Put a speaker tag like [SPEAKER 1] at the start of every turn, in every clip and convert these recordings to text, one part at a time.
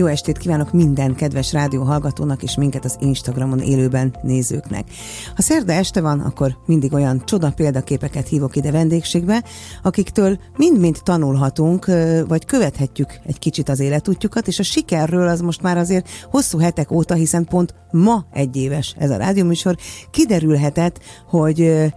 [SPEAKER 1] Jó estét kívánok minden kedves rádió hallgatónak és minket az Instagramon élőben nézőknek. Ha szerda este van, akkor mindig olyan csoda példaképeket hívok ide vendégségbe, akiktől mind-mind tanulhatunk, vagy követhetjük egy kicsit az életútjukat, és a sikerről az most már azért hosszú hetek óta, hiszen pont ma egy éves ez a rádióműsor, kiderülhetett, hogy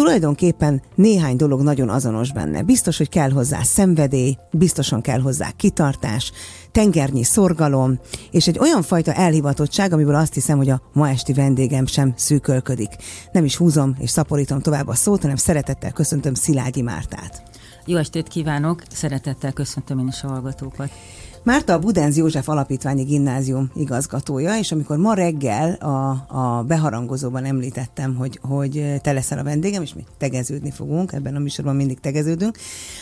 [SPEAKER 1] tulajdonképpen néhány dolog nagyon azonos benne. Biztos, hogy kell hozzá szenvedély, biztosan kell hozzá kitartás, tengernyi szorgalom, és egy olyan fajta elhivatottság, amiből azt hiszem, hogy a ma esti vendégem sem szűkölködik. Nem is húzom és szaporítom tovább a szót, hanem szeretettel köszöntöm Szilágyi Mártát.
[SPEAKER 2] Jó estét kívánok, szeretettel köszöntöm én is a hallgatókat.
[SPEAKER 1] Márta a Budenz József Alapítványi Gimnázium igazgatója, és amikor ma reggel a, a beharangozóban említettem, hogy, hogy te leszel a vendégem, és mi tegeződni fogunk, ebben a műsorban mindig tegeződünk,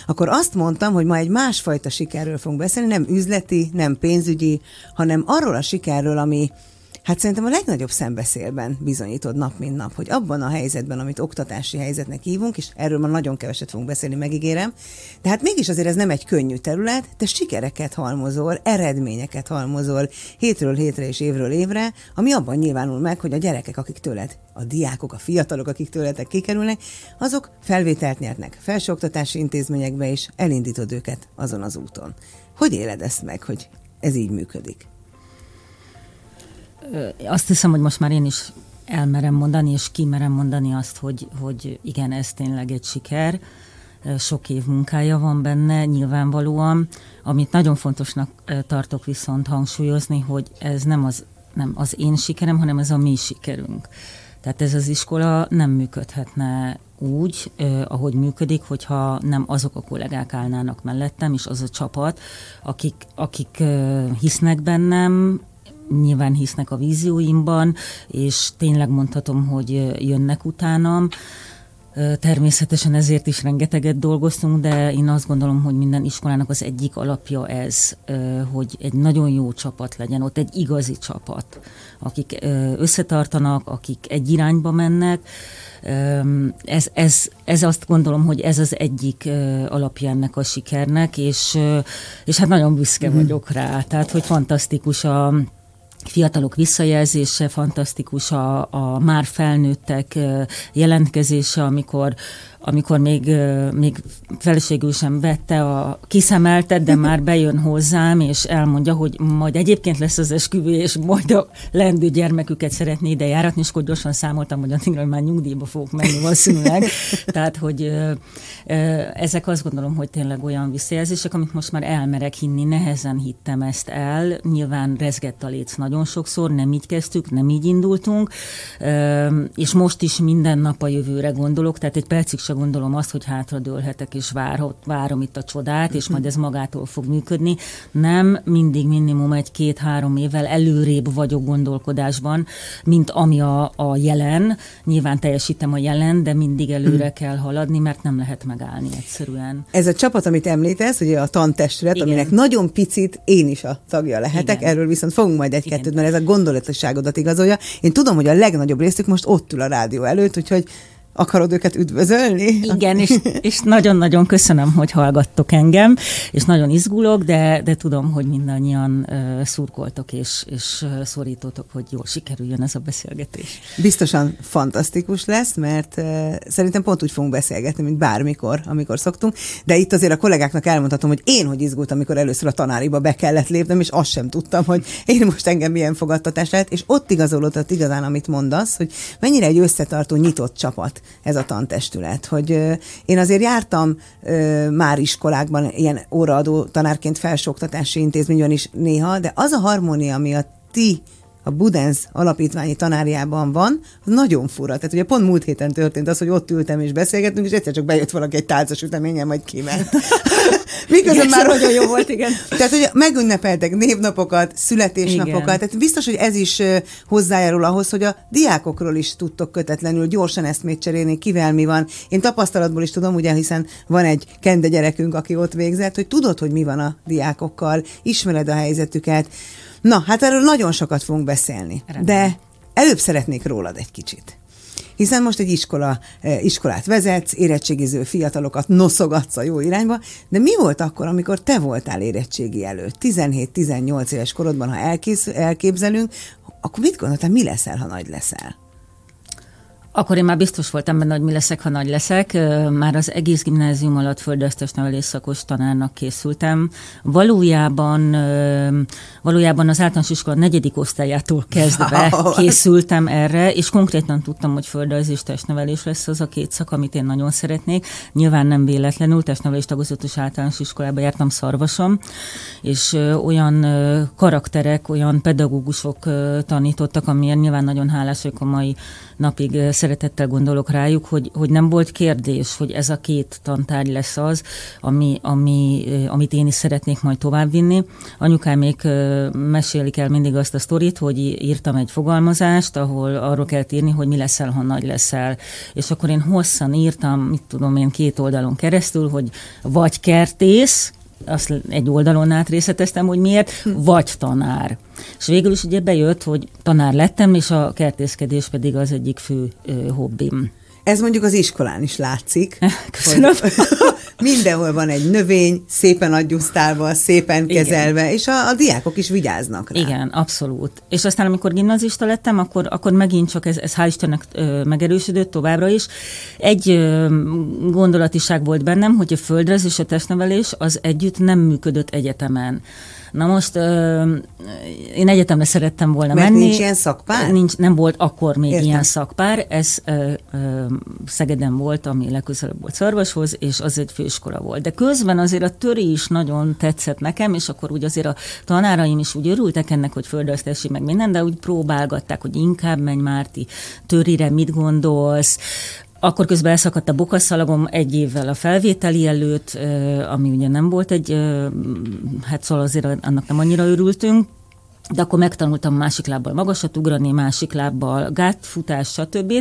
[SPEAKER 1] akkor azt mondtam, hogy ma egy másfajta sikerről fogunk beszélni, nem üzleti, nem pénzügyi, hanem arról a sikerről, ami, Hát szerintem a legnagyobb szembeszélben bizonyítod nap, mint nap, hogy abban a helyzetben, amit oktatási helyzetnek hívunk, és erről már nagyon keveset fogunk beszélni, megígérem, de hát mégis azért ez nem egy könnyű terület, te sikereket halmozol, eredményeket halmozol hétről hétre és évről évre, ami abban nyilvánul meg, hogy a gyerekek, akik tőled, a diákok, a fiatalok, akik tőletek kikerülnek, azok felvételt nyernek felsőoktatási intézményekbe, és elindítod őket azon az úton. Hogy éled ezt meg, hogy ez így működik?
[SPEAKER 2] Azt hiszem, hogy most már én is elmerem mondani, és kimerem mondani azt, hogy, hogy igen, ez tényleg egy siker. Sok év munkája van benne, nyilvánvalóan. Amit nagyon fontosnak tartok viszont hangsúlyozni, hogy ez nem az, nem az én sikerem, hanem ez a mi sikerünk. Tehát ez az iskola nem működhetne úgy, eh, ahogy működik, hogyha nem azok a kollégák állnának mellettem, és az a csapat, akik, akik eh, hisznek bennem, nyilván hisznek a vízióimban, és tényleg mondhatom, hogy jönnek utánam. Természetesen ezért is rengeteget dolgoztunk, de én azt gondolom, hogy minden iskolának az egyik alapja ez, hogy egy nagyon jó csapat legyen, ott egy igazi csapat, akik összetartanak, akik egy irányba mennek. Ez, ez, ez azt gondolom, hogy ez az egyik alapja ennek a sikernek, és, és hát nagyon büszke mhm. vagyok rá. Tehát, hogy fantasztikus a fiatalok visszajelzése, fantasztikus a, a már felnőttek jelentkezése, amikor amikor még, még feleségül sem vette a kiszemeltet, de már bejön hozzám, és elmondja, hogy majd egyébként lesz az esküvő, és majd a lendő gyermeküket szeretné ide járatni, és akkor gyorsan számoltam, hogy addigra már nyugdíjba fogok menni valószínűleg. Tehát, hogy ezek azt gondolom, hogy tényleg olyan visszajelzések, amit most már elmerek hinni, nehezen hittem ezt el. Nyilván rezgett a léc nagyon sokszor, nem így kezdtük, nem így indultunk, és most is minden nap a jövőre gondolok, tehát egy percig se gondolom azt, hogy hátradőlhetek és várhat, várom itt a csodát, és majd ez magától fog működni. Nem, mindig minimum egy-két-három évvel előrébb vagyok gondolkodásban, mint ami a, a jelen. Nyilván teljesítem a jelen, de mindig előre hmm. kell haladni, mert nem lehet megállni egyszerűen.
[SPEAKER 1] Ez a csapat, amit említesz, ugye a tantestület, Igen. aminek nagyon picit én is a tagja lehetek, Igen. erről viszont fogunk majd egy-kettőt, mert ez a gondolatosságodat igazolja. Én tudom, hogy a legnagyobb részük most ott ül a rádió előtt, úgyhogy akarod őket üdvözölni?
[SPEAKER 2] Igen, és, és nagyon-nagyon köszönöm, hogy hallgattok engem, és nagyon izgulok, de, de tudom, hogy mindannyian uh, szurkoltok és, és uh, szorítotok, hogy jól sikerüljön ez a beszélgetés.
[SPEAKER 1] Biztosan fantasztikus lesz, mert uh, szerintem pont úgy fogunk beszélgetni, mint bármikor, amikor szoktunk, de itt azért a kollégáknak elmondhatom, hogy én hogy izgultam, amikor először a tanáriba be kellett lépnem, és azt sem tudtam, hogy én most engem milyen fogadtatás lehet, és ott igazolódott igazán, amit mondasz, hogy mennyire egy összetartó, nyitott csapat ez a tantestület. Hogy én azért jártam már iskolákban ilyen óraadó tanárként felsőoktatási intézményben is néha, de az a harmónia, ami a ti a Budenz alapítványi tanárjában van, az nagyon fura. Tehát ugye pont múlt héten történt az, hogy ott ültem és beszélgettünk, és egyszer csak bejött valaki egy tálca süteményen, majd kiment.
[SPEAKER 2] Miközben igen, már nagyon jó volt, igen.
[SPEAKER 1] Tehát, hogy megünnepeltek névnapokat, születésnapokat, igen. tehát biztos, hogy ez is hozzájárul ahhoz, hogy a diákokról is tudtok kötetlenül gyorsan eszmét cserélni, kivel mi van. Én tapasztalatból is tudom, ugye, hiszen van egy kende gyerekünk, aki ott végzett, hogy tudod, hogy mi van a diákokkal, ismered a helyzetüket. Na, hát erről nagyon sokat fogunk beszélni, Rendben. de előbb szeretnék rólad egy kicsit. Hiszen most egy iskola, iskolát vezetsz, érettségiző fiatalokat noszogatsz a jó irányba, de mi volt akkor, amikor te voltál érettségi előtt? 17-18 éves korodban, ha elkész, elképzelünk, akkor mit gondoltál, mi leszel, ha nagy leszel?
[SPEAKER 2] Akkor én már biztos voltam benne, hogy mi leszek, ha nagy leszek. Már az egész gimnázium alatt földöztes nevelés szakos tanárnak készültem. Valójában, valójában az általános iskola negyedik osztályától kezdve készültem erre, és konkrétan tudtam, hogy földrajz és testnevelés lesz az a két szak, amit én nagyon szeretnék. Nyilván nem véletlenül, testnevelés tagozatos általános iskolába jártam Szarvasom, és olyan karakterek, olyan pedagógusok tanítottak, amiért nyilván nagyon hálás vagyok a mai napig szeretettel gondolok rájuk, hogy, hogy nem volt kérdés, hogy ez a két tantárgy lesz az, ami, ami, amit én is szeretnék majd továbbvinni. Anyukámék mesélik el mindig azt a sztorit, hogy írtam egy fogalmazást, ahol arról kell írni, hogy mi leszel, ha nagy leszel. És akkor én hosszan írtam, mit tudom én, két oldalon keresztül, hogy vagy kertész, azt egy oldalon át részleteztem, hogy miért, vagy tanár. És végül is ugye bejött, hogy tanár lettem, és a kertészkedés pedig az egyik fő ö, hobbim.
[SPEAKER 1] Ez mondjuk az iskolán is látszik.
[SPEAKER 2] Köszönöm.
[SPEAKER 1] Hogy mindenhol van egy növény, szépen adjusztálva, szépen kezelve, Igen. és a, a diákok is vigyáznak rá.
[SPEAKER 2] Igen, abszolút. És aztán, amikor gimnazista lettem, akkor, akkor megint csak ez, ez hál' Istennek ö, megerősödött továbbra is. Egy ö, gondolatiság volt bennem, hogy a földrez és a testnevelés az együtt nem működött egyetemen. Na most ö, én egyetemre szerettem volna
[SPEAKER 1] Mert
[SPEAKER 2] menni.
[SPEAKER 1] nincs ilyen szakpár?
[SPEAKER 2] Nincs, nem volt akkor még
[SPEAKER 1] Értem.
[SPEAKER 2] ilyen szakpár. Ez ö, ö, Szegeden volt, ami legközelebb volt Szarvashoz, és az egy főiskola volt. De közben azért a töri is nagyon tetszett nekem, és akkor úgy azért a tanáraim is úgy örültek ennek, hogy földrajztesi meg minden, de úgy próbálgatták, hogy inkább menj Márti, törire mit gondolsz, akkor közben elszakadt a bokaszalagom egy évvel a felvételi előtt, ami ugye nem volt egy, hát szóval azért annak nem annyira örültünk, de akkor megtanultam másik lábbal magasat ugrani, másik lábbal gátfutás, stb.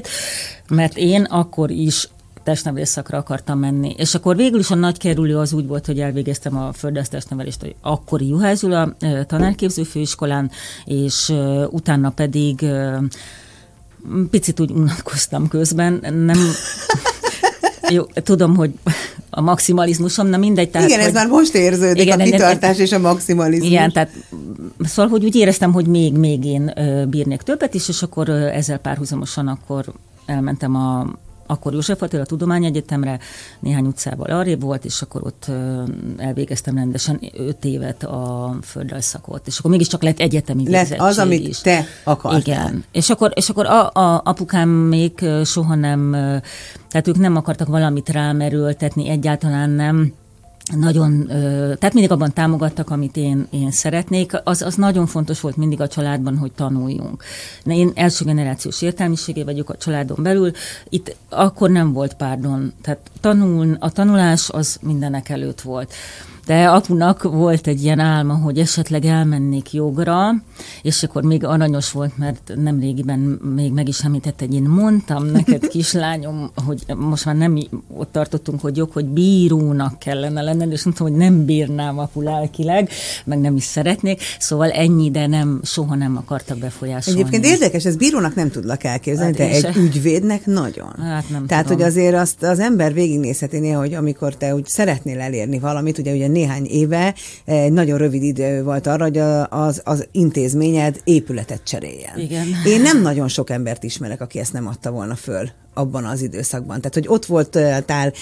[SPEAKER 2] Mert én akkor is testnevelés szakra akartam menni. És akkor végül is a nagy kerülő az úgy volt, hogy elvégeztem a földrajz testnevelést, hogy akkori Juhász Gyula tanárképző főiskolán, és utána pedig picit úgy unatkoztam közben, nem... Jó, tudom, hogy a maximalizmusom, na mindegy.
[SPEAKER 1] Tehát, igen,
[SPEAKER 2] hogy,
[SPEAKER 1] ez már most érződik, igen, a kitartás és a maximalizmus.
[SPEAKER 2] Igen, tehát szóval, hogy úgy éreztem, hogy még, még én bírnék többet is, és akkor ezzel párhuzamosan akkor elmentem a akkor József Attila Tudományegyetemre, néhány utcával arrébb volt, és akkor ott elvégeztem rendesen öt évet a földrajzszakot, és akkor mégiscsak lett egyetemi
[SPEAKER 1] Lett az, amit
[SPEAKER 2] is.
[SPEAKER 1] te akartál.
[SPEAKER 2] Igen. És akkor, és akkor a, a, apukám még soha nem, tehát ők nem akartak valamit rámerültetni, egyáltalán nem nagyon, tehát mindig abban támogattak, amit én, én szeretnék. Az, az nagyon fontos volt mindig a családban, hogy tanuljunk. Én első generációs értelmiségé vagyok a családon belül. Itt akkor nem volt párdon. Tehát tanul, a tanulás az mindenek előtt volt de apunak volt egy ilyen álma, hogy esetleg elmennék jogra, és akkor még aranyos volt, mert nem régiben még meg is említett, hogy én mondtam neked, kislányom, hogy most már nem ott tartottunk, hogy jog, hogy bírónak kellene lenned, és mondtam, hogy nem bírnám apu lelkileg, meg nem is szeretnék, szóval ennyi, de nem, soha nem akartak befolyásolni.
[SPEAKER 1] Egyébként érdekes, ez bírónak nem tudlak elképzelni, hát de egy se. ügyvédnek nagyon.
[SPEAKER 2] Hát nem
[SPEAKER 1] Tehát,
[SPEAKER 2] tudom.
[SPEAKER 1] hogy azért azt az ember végignézheti néha, hogy amikor te úgy szeretnél elérni valamit, ugye, ugye néhány éve, egy nagyon rövid idő volt arra, hogy az, az intézményed épületet cseréljen.
[SPEAKER 2] Igen.
[SPEAKER 1] Én nem nagyon sok embert ismerek, aki ezt nem adta volna föl abban az időszakban. Tehát, hogy ott voltál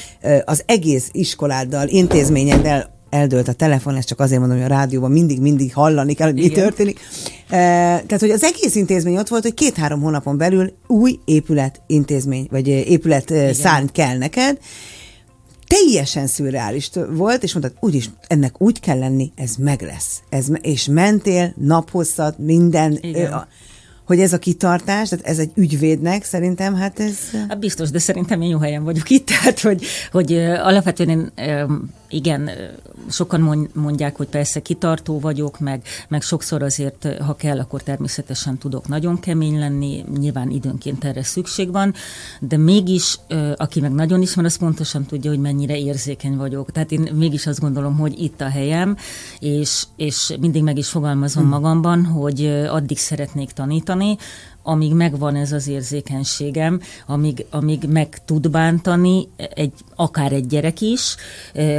[SPEAKER 1] az egész iskoláddal, intézményeddel, eldőlt a telefon, ezt csak azért mondom, hogy a rádióban mindig-mindig hallani kell, hogy mi
[SPEAKER 2] Igen.
[SPEAKER 1] történik. E, tehát, hogy az egész intézmény ott volt, hogy két-három hónapon belül új épület intézmény, vagy épület Igen. szárny kell neked, teljesen szürreális volt, és mondtad, úgyis ennek úgy kell lenni, ez meg lesz. Ez, és mentél naphosszat, minden,
[SPEAKER 2] Igen.
[SPEAKER 1] ö, hogy ez a kitartás, tehát ez egy ügyvédnek szerintem, hát ez...
[SPEAKER 2] Hát biztos, de szerintem én jó helyen vagyok itt, tehát hogy, hogy alapvetően én igen, sokan mondják, hogy persze kitartó vagyok, meg, meg sokszor azért, ha kell, akkor természetesen tudok nagyon kemény lenni, nyilván időnként erre szükség van, de mégis, aki meg nagyon ismer, az pontosan tudja, hogy mennyire érzékeny vagyok. Tehát én mégis azt gondolom, hogy itt a helyem, és, és mindig meg is fogalmazom magamban, hogy addig szeretnék tanítani, amíg megvan ez az érzékenységem, amíg, amíg meg tud bántani egy, akár egy gyerek is,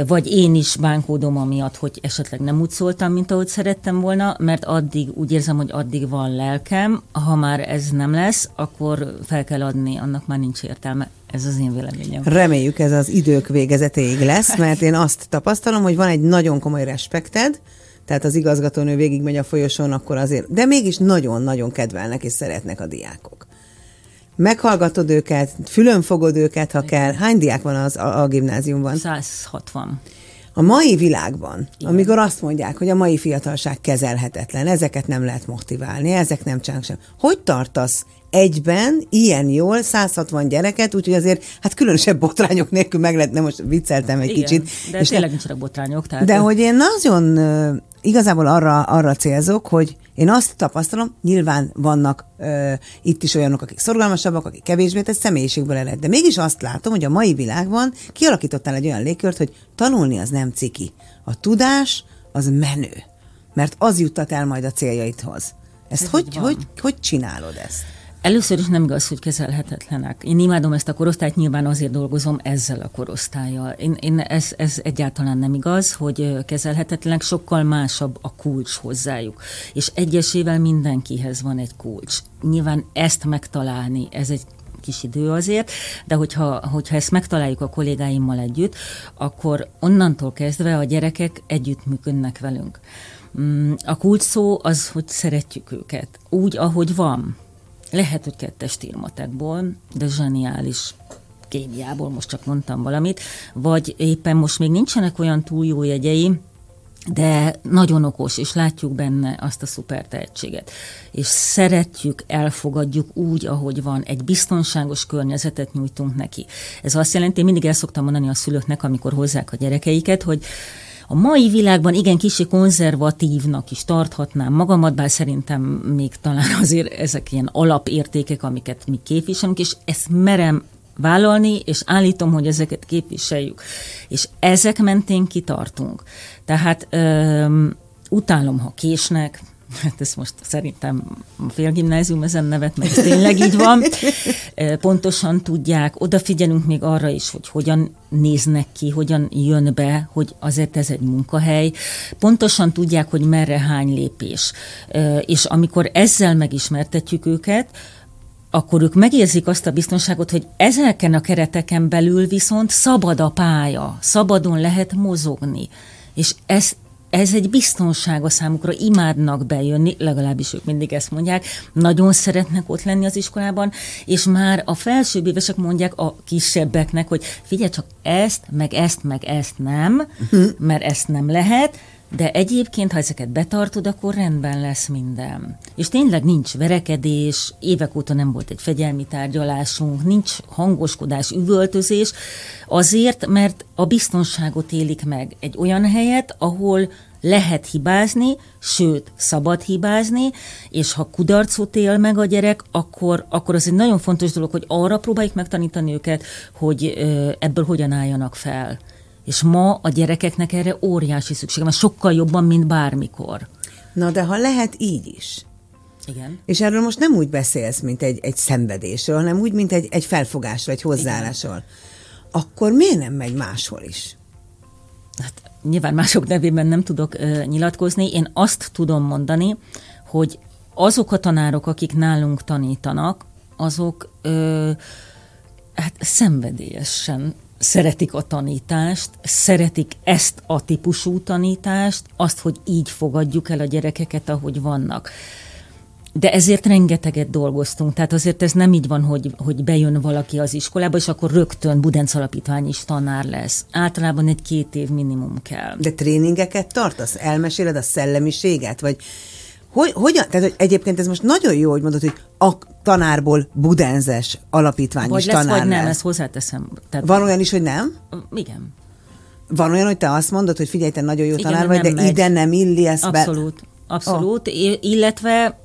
[SPEAKER 2] vagy én is bánkódom amiatt, hogy esetleg nem úgy szóltam, mint ahogy szerettem volna, mert addig úgy érzem, hogy addig van lelkem, ha már ez nem lesz, akkor fel kell adni, annak már nincs értelme. Ez az én véleményem.
[SPEAKER 1] Reméljük ez az idők végezetéig lesz, mert én azt tapasztalom, hogy van egy nagyon komoly respekted, tehát az igazgatónő végigmegy a folyosón, akkor azért, de mégis nagyon-nagyon kedvelnek és szeretnek a diákok. Meghallgatod őket, fülön fogod őket, ha kell. Hány diák van az a, a gimnáziumban?
[SPEAKER 2] 160.
[SPEAKER 1] A mai világban, Igen. amikor azt mondják, hogy a mai fiatalság kezelhetetlen, ezeket nem lehet motiválni, ezek nem csinálnak sem. Hogy tartasz egyben ilyen jól 160 gyereket, úgyhogy azért hát különösebb botrányok nélkül meg lehet, nem most vicceltem egy
[SPEAKER 2] Igen,
[SPEAKER 1] kicsit.
[SPEAKER 2] De és tényleg nincsenek botrányok. Tehát
[SPEAKER 1] de hogy én nagyon igazából arra, arra célzok, hogy én azt tapasztalom, nyilván vannak ö, itt is olyanok, akik szorgalmasabbak, akik kevésbé, ez személyiségből ered. De mégis azt látom, hogy a mai világban kialakítottál egy olyan légkört, hogy tanulni az nem ciki. A tudás az menő. Mert az juttat el majd a céljaidhoz. Ezt ez hogy, hogy, hogy csinálod ezt?
[SPEAKER 2] Először is nem igaz, hogy kezelhetetlenek. Én imádom ezt a korosztályt, nyilván azért dolgozom ezzel a korosztályjal. Én, én ez, ez egyáltalán nem igaz, hogy kezelhetetlenek, sokkal másabb a kulcs hozzájuk. És egyesével mindenkihez van egy kulcs. Nyilván ezt megtalálni, ez egy kis idő azért, de hogyha, hogyha ezt megtaláljuk a kollégáimmal együtt, akkor onnantól kezdve a gyerekek együttműködnek velünk. Mm, a kulcs szó az, hogy szeretjük őket, úgy, ahogy van lehet, hogy kettes tírmatekból, de zseniális kémiából, most csak mondtam valamit, vagy éppen most még nincsenek olyan túl jó jegyei, de nagyon okos, és látjuk benne azt a szuper tehetséget. És szeretjük, elfogadjuk úgy, ahogy van, egy biztonságos környezetet nyújtunk neki. Ez azt jelenti, én mindig el szoktam mondani a szülőknek, amikor hozzák a gyerekeiket, hogy a mai világban igen kicsi konzervatívnak is tarthatnám magamat, bár szerintem még talán azért ezek ilyen alapértékek, amiket mi képviselünk, és ezt merem vállalni, és állítom, hogy ezeket képviseljük. És ezek mentén kitartunk. Tehát öm, utálom, ha késnek, hát ez most szerintem a félgimnázium ezen nevet, mert ez tényleg így van. Pontosan tudják, odafigyelünk még arra is, hogy hogyan néznek ki, hogyan jön be, hogy azért ez egy munkahely. Pontosan tudják, hogy merre hány lépés. És amikor ezzel megismertetjük őket, akkor ők megérzik azt a biztonságot, hogy ezeken a kereteken belül viszont szabad a pálya, szabadon lehet mozogni. És ezt ez egy biztonság a számukra, imádnak bejönni, legalábbis ők mindig ezt mondják, nagyon szeretnek ott lenni az iskolában, és már a felsőbb évesek mondják a kisebbeknek, hogy figyelj csak ezt, meg ezt, meg ezt nem, uh-huh. mert ezt nem lehet, de egyébként, ha ezeket betartod, akkor rendben lesz minden. És tényleg nincs verekedés, évek óta nem volt egy fegyelmi tárgyalásunk, nincs hangoskodás, üvöltözés, azért, mert a biztonságot élik meg egy olyan helyet, ahol lehet hibázni, sőt, szabad hibázni, és ha kudarcot él meg a gyerek, akkor, akkor az egy nagyon fontos dolog, hogy arra próbáljuk megtanítani őket, hogy ebből hogyan álljanak fel. És ma a gyerekeknek erre óriási szükség van, sokkal jobban, mint bármikor.
[SPEAKER 1] Na de ha lehet így is,
[SPEAKER 2] igen.
[SPEAKER 1] És erről most nem úgy beszélsz, mint egy, egy szenvedésről, hanem úgy, mint egy, egy felfogásról, egy hozzáállásról. Igen. Akkor miért nem megy máshol is?
[SPEAKER 2] Hát nyilván mások nevében nem tudok uh, nyilatkozni. Én azt tudom mondani, hogy azok a tanárok, akik nálunk tanítanak, azok uh, hát szenvedélyesen szeretik a tanítást, szeretik ezt a típusú tanítást, azt, hogy így fogadjuk el a gyerekeket, ahogy vannak. De ezért rengeteget dolgoztunk, tehát azért ez nem így van, hogy, hogy bejön valaki az iskolába, és akkor rögtön Budenc Alapítvány is tanár lesz. Általában egy két év minimum kell.
[SPEAKER 1] De tréningeket tartasz? Elmeséled a szellemiséget? Vagy hogy, hogyan, tehát hogy egyébként ez most nagyon jó, hogy mondod, hogy a tanárból budenzes alapítvány
[SPEAKER 2] vagy
[SPEAKER 1] is
[SPEAKER 2] lesz,
[SPEAKER 1] tanár
[SPEAKER 2] vagy nem,
[SPEAKER 1] lesz.
[SPEAKER 2] ezt hozzáteszem.
[SPEAKER 1] Tehát Van olyan is, hogy nem?
[SPEAKER 2] Igen.
[SPEAKER 1] Van olyan, hogy te azt mondod, hogy figyelj, te nagyon jó
[SPEAKER 2] Igen,
[SPEAKER 1] tanár vagy, de
[SPEAKER 2] megy.
[SPEAKER 1] ide nem illi ezt
[SPEAKER 2] Abszolút.
[SPEAKER 1] be.
[SPEAKER 2] Abszolút, oh. illetve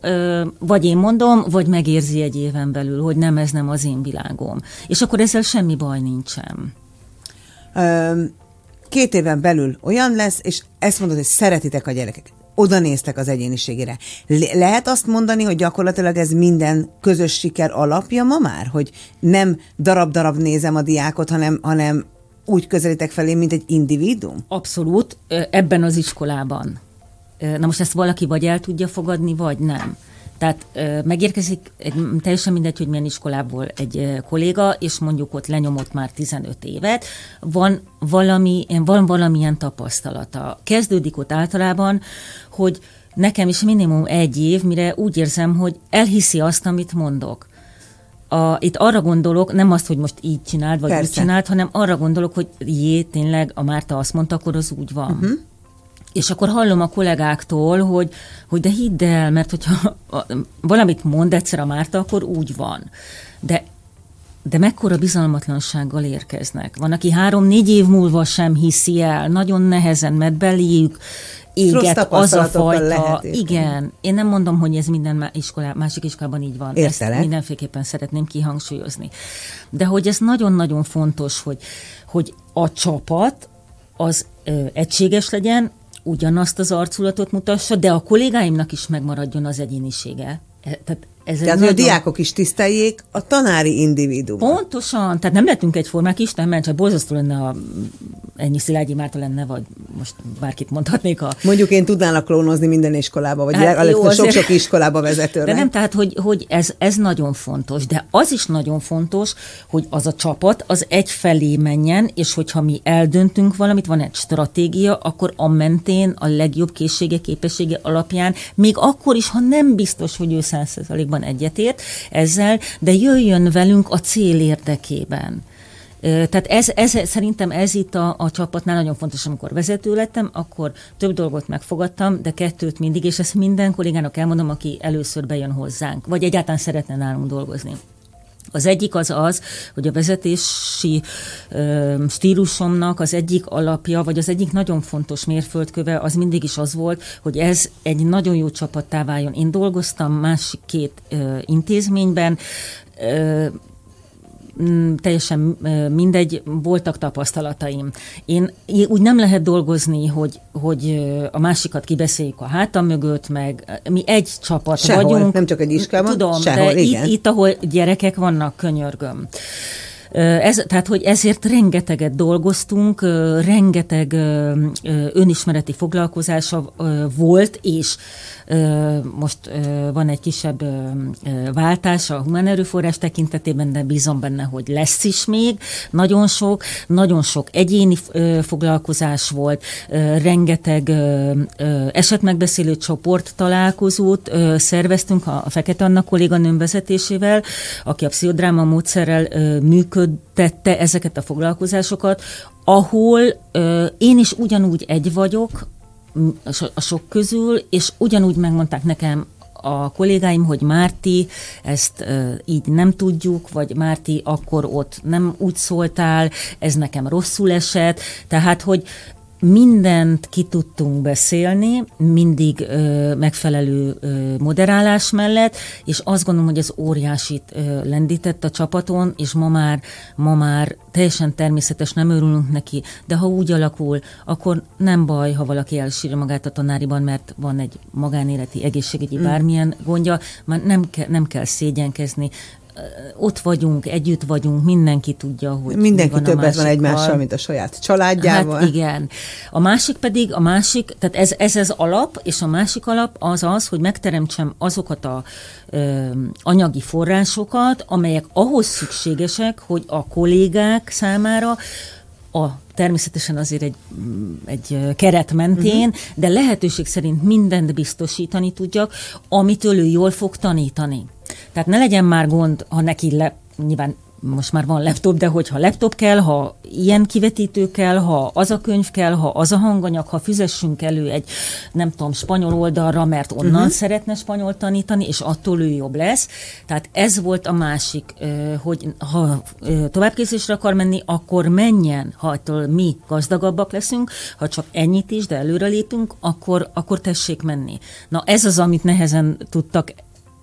[SPEAKER 2] vagy én mondom, vagy megérzi egy éven belül, hogy nem, ez nem az én világom. És akkor ezzel semmi baj nincsen.
[SPEAKER 1] Két éven belül olyan lesz, és ezt mondod, hogy szeretitek a gyerekek. Oda néztek az egyéniségére. Le- lehet azt mondani, hogy gyakorlatilag ez minden közös siker alapja ma már? Hogy nem darab-darab nézem a diákot, hanem, hanem úgy közelítek felé, mint egy individuum?
[SPEAKER 2] Abszolút, ebben az iskolában. Na most ezt valaki vagy el tudja fogadni, vagy nem. Tehát megérkezik, egy, teljesen mindegy, hogy milyen iskolából egy kolléga, és mondjuk ott lenyomott már 15 évet, van, valami, van valamilyen tapasztalata. Kezdődik ott általában, hogy nekem is minimum egy év, mire úgy érzem, hogy elhiszi azt, amit mondok. A, itt arra gondolok, nem azt, hogy most így csináld, vagy Persze. úgy csináld, hanem arra gondolok, hogy jé, tényleg a Márta azt mondta, akkor az úgy van. Uh-huh. És akkor hallom a kollégáktól, hogy, hogy de hidd el, mert hogyha valamit mond egyszer a Márta, akkor úgy van. De de mekkora bizalmatlansággal érkeznek. Van, aki három-négy év múlva sem hiszi el, nagyon nehezen, mert beléjük éget az a fajta. Lehet igen, én nem mondom, hogy ez minden iskolá, másik iskolában így van.
[SPEAKER 1] Értelek.
[SPEAKER 2] Ezt mindenféleképpen szeretném kihangsúlyozni. De hogy ez nagyon-nagyon fontos, hogy, hogy a csapat az ö, egységes legyen, ugyanazt az arculatot mutassa, de a kollégáimnak is megmaradjon az egyénisége. E, tehát
[SPEAKER 1] ez tehát, nagyon... hogy a diákok is tiszteljék a tanári individuum.
[SPEAKER 2] Pontosan, tehát nem lettünk egyformák, Isten mert csak borzasztó lenne, a ennyi Szilágyi Márta lenne, vagy most bárkit mondhatnék a...
[SPEAKER 1] Mondjuk én tudnának klónozni minden iskolába, vagy hát jó, sok-sok iskolába vezetőre.
[SPEAKER 2] De nem, tehát, hogy, hogy ez, ez nagyon fontos, de az is nagyon fontos, hogy az a csapat az egyfelé menjen, és hogyha mi eldöntünk valamit, van egy stratégia, akkor a mentén a legjobb készsége, képessége alapján, még akkor is, ha nem biztos, hogy ő százszerzalékban egyetért ezzel, de jöjjön velünk a cél érdekében. Tehát ez, ez, szerintem ez itt a, a csapatnál nagyon fontos, amikor vezető lettem, akkor több dolgot megfogadtam, de kettőt mindig, és ezt minden kollégának elmondom, aki először bejön hozzánk, vagy egyáltalán szeretne nálunk dolgozni. Az egyik az az, hogy a vezetési ö, stílusomnak az egyik alapja, vagy az egyik nagyon fontos mérföldköve az mindig is az volt, hogy ez egy nagyon jó csapattá váljon. Én dolgoztam másik két ö, intézményben, ö, teljesen mindegy, voltak tapasztalataim. Én úgy nem lehet dolgozni, hogy, hogy a másikat kibeszéljük a hátam mögött, meg mi egy csapat
[SPEAKER 1] Sehol,
[SPEAKER 2] vagyunk.
[SPEAKER 1] nem csak egy iskolában,
[SPEAKER 2] Tudom,
[SPEAKER 1] sehol,
[SPEAKER 2] de igen. Itt, itt, ahol gyerekek vannak, könyörgöm. Ez, tehát, hogy ezért rengeteget dolgoztunk, rengeteg önismereti foglalkozása volt, és most van egy kisebb váltás a humán erőforrás tekintetében, de bízom benne, hogy lesz is még. Nagyon sok, nagyon sok egyéni foglalkozás volt, rengeteg esetmegbeszélő csoport találkozót szerveztünk a Fekete Anna kolléganőm vezetésével, aki a pszichodráma módszerrel működtette ezeket a foglalkozásokat, ahol én is ugyanúgy egy vagyok, a sok közül, és ugyanúgy megmondták nekem a kollégáim, hogy Márti, ezt e, így nem tudjuk, vagy Márti, akkor ott nem úgy szóltál, ez nekem rosszul esett, tehát, hogy mindent ki tudtunk beszélni, mindig ö, megfelelő ö, moderálás mellett, és azt gondolom, hogy ez óriásit ö, lendített a csapaton, és ma már, ma már teljesen természetes, nem örülünk neki, de ha úgy alakul, akkor nem baj, ha valaki elsírja magát a tanáriban, mert van egy magánéleti, egészségügyi mm. bármilyen gondja, már nem, ke, nem kell szégyenkezni, ott vagyunk, együtt vagyunk, mindenki tudja, hogy
[SPEAKER 1] Mindenki van többet van egymással, mint a saját családjával.
[SPEAKER 2] Hát igen. A másik pedig, a másik, tehát ez, ez az alap, és a másik alap az az, hogy megteremtsem azokat a ö, anyagi forrásokat, amelyek ahhoz szükségesek, hogy a kollégák számára a természetesen azért egy, egy keret mentén, uh-huh. de lehetőség szerint mindent biztosítani tudjak, amitől ő jól fog tanítani. Tehát ne legyen már gond, ha neki le, nyilván most már van laptop, de hogyha laptop kell, ha ilyen kivetítő kell, ha az a könyv kell, ha az a hanganyag, ha fizessünk elő egy, nem tudom, spanyol oldalra, mert onnan uh-huh. szeretne spanyol tanítani, és attól ő jobb lesz. Tehát ez volt a másik, hogy ha továbbképzésre akar menni, akkor menjen, ha attól mi gazdagabbak leszünk, ha csak ennyit is, de előre lépünk, akkor, akkor tessék menni. Na ez az, amit nehezen tudtak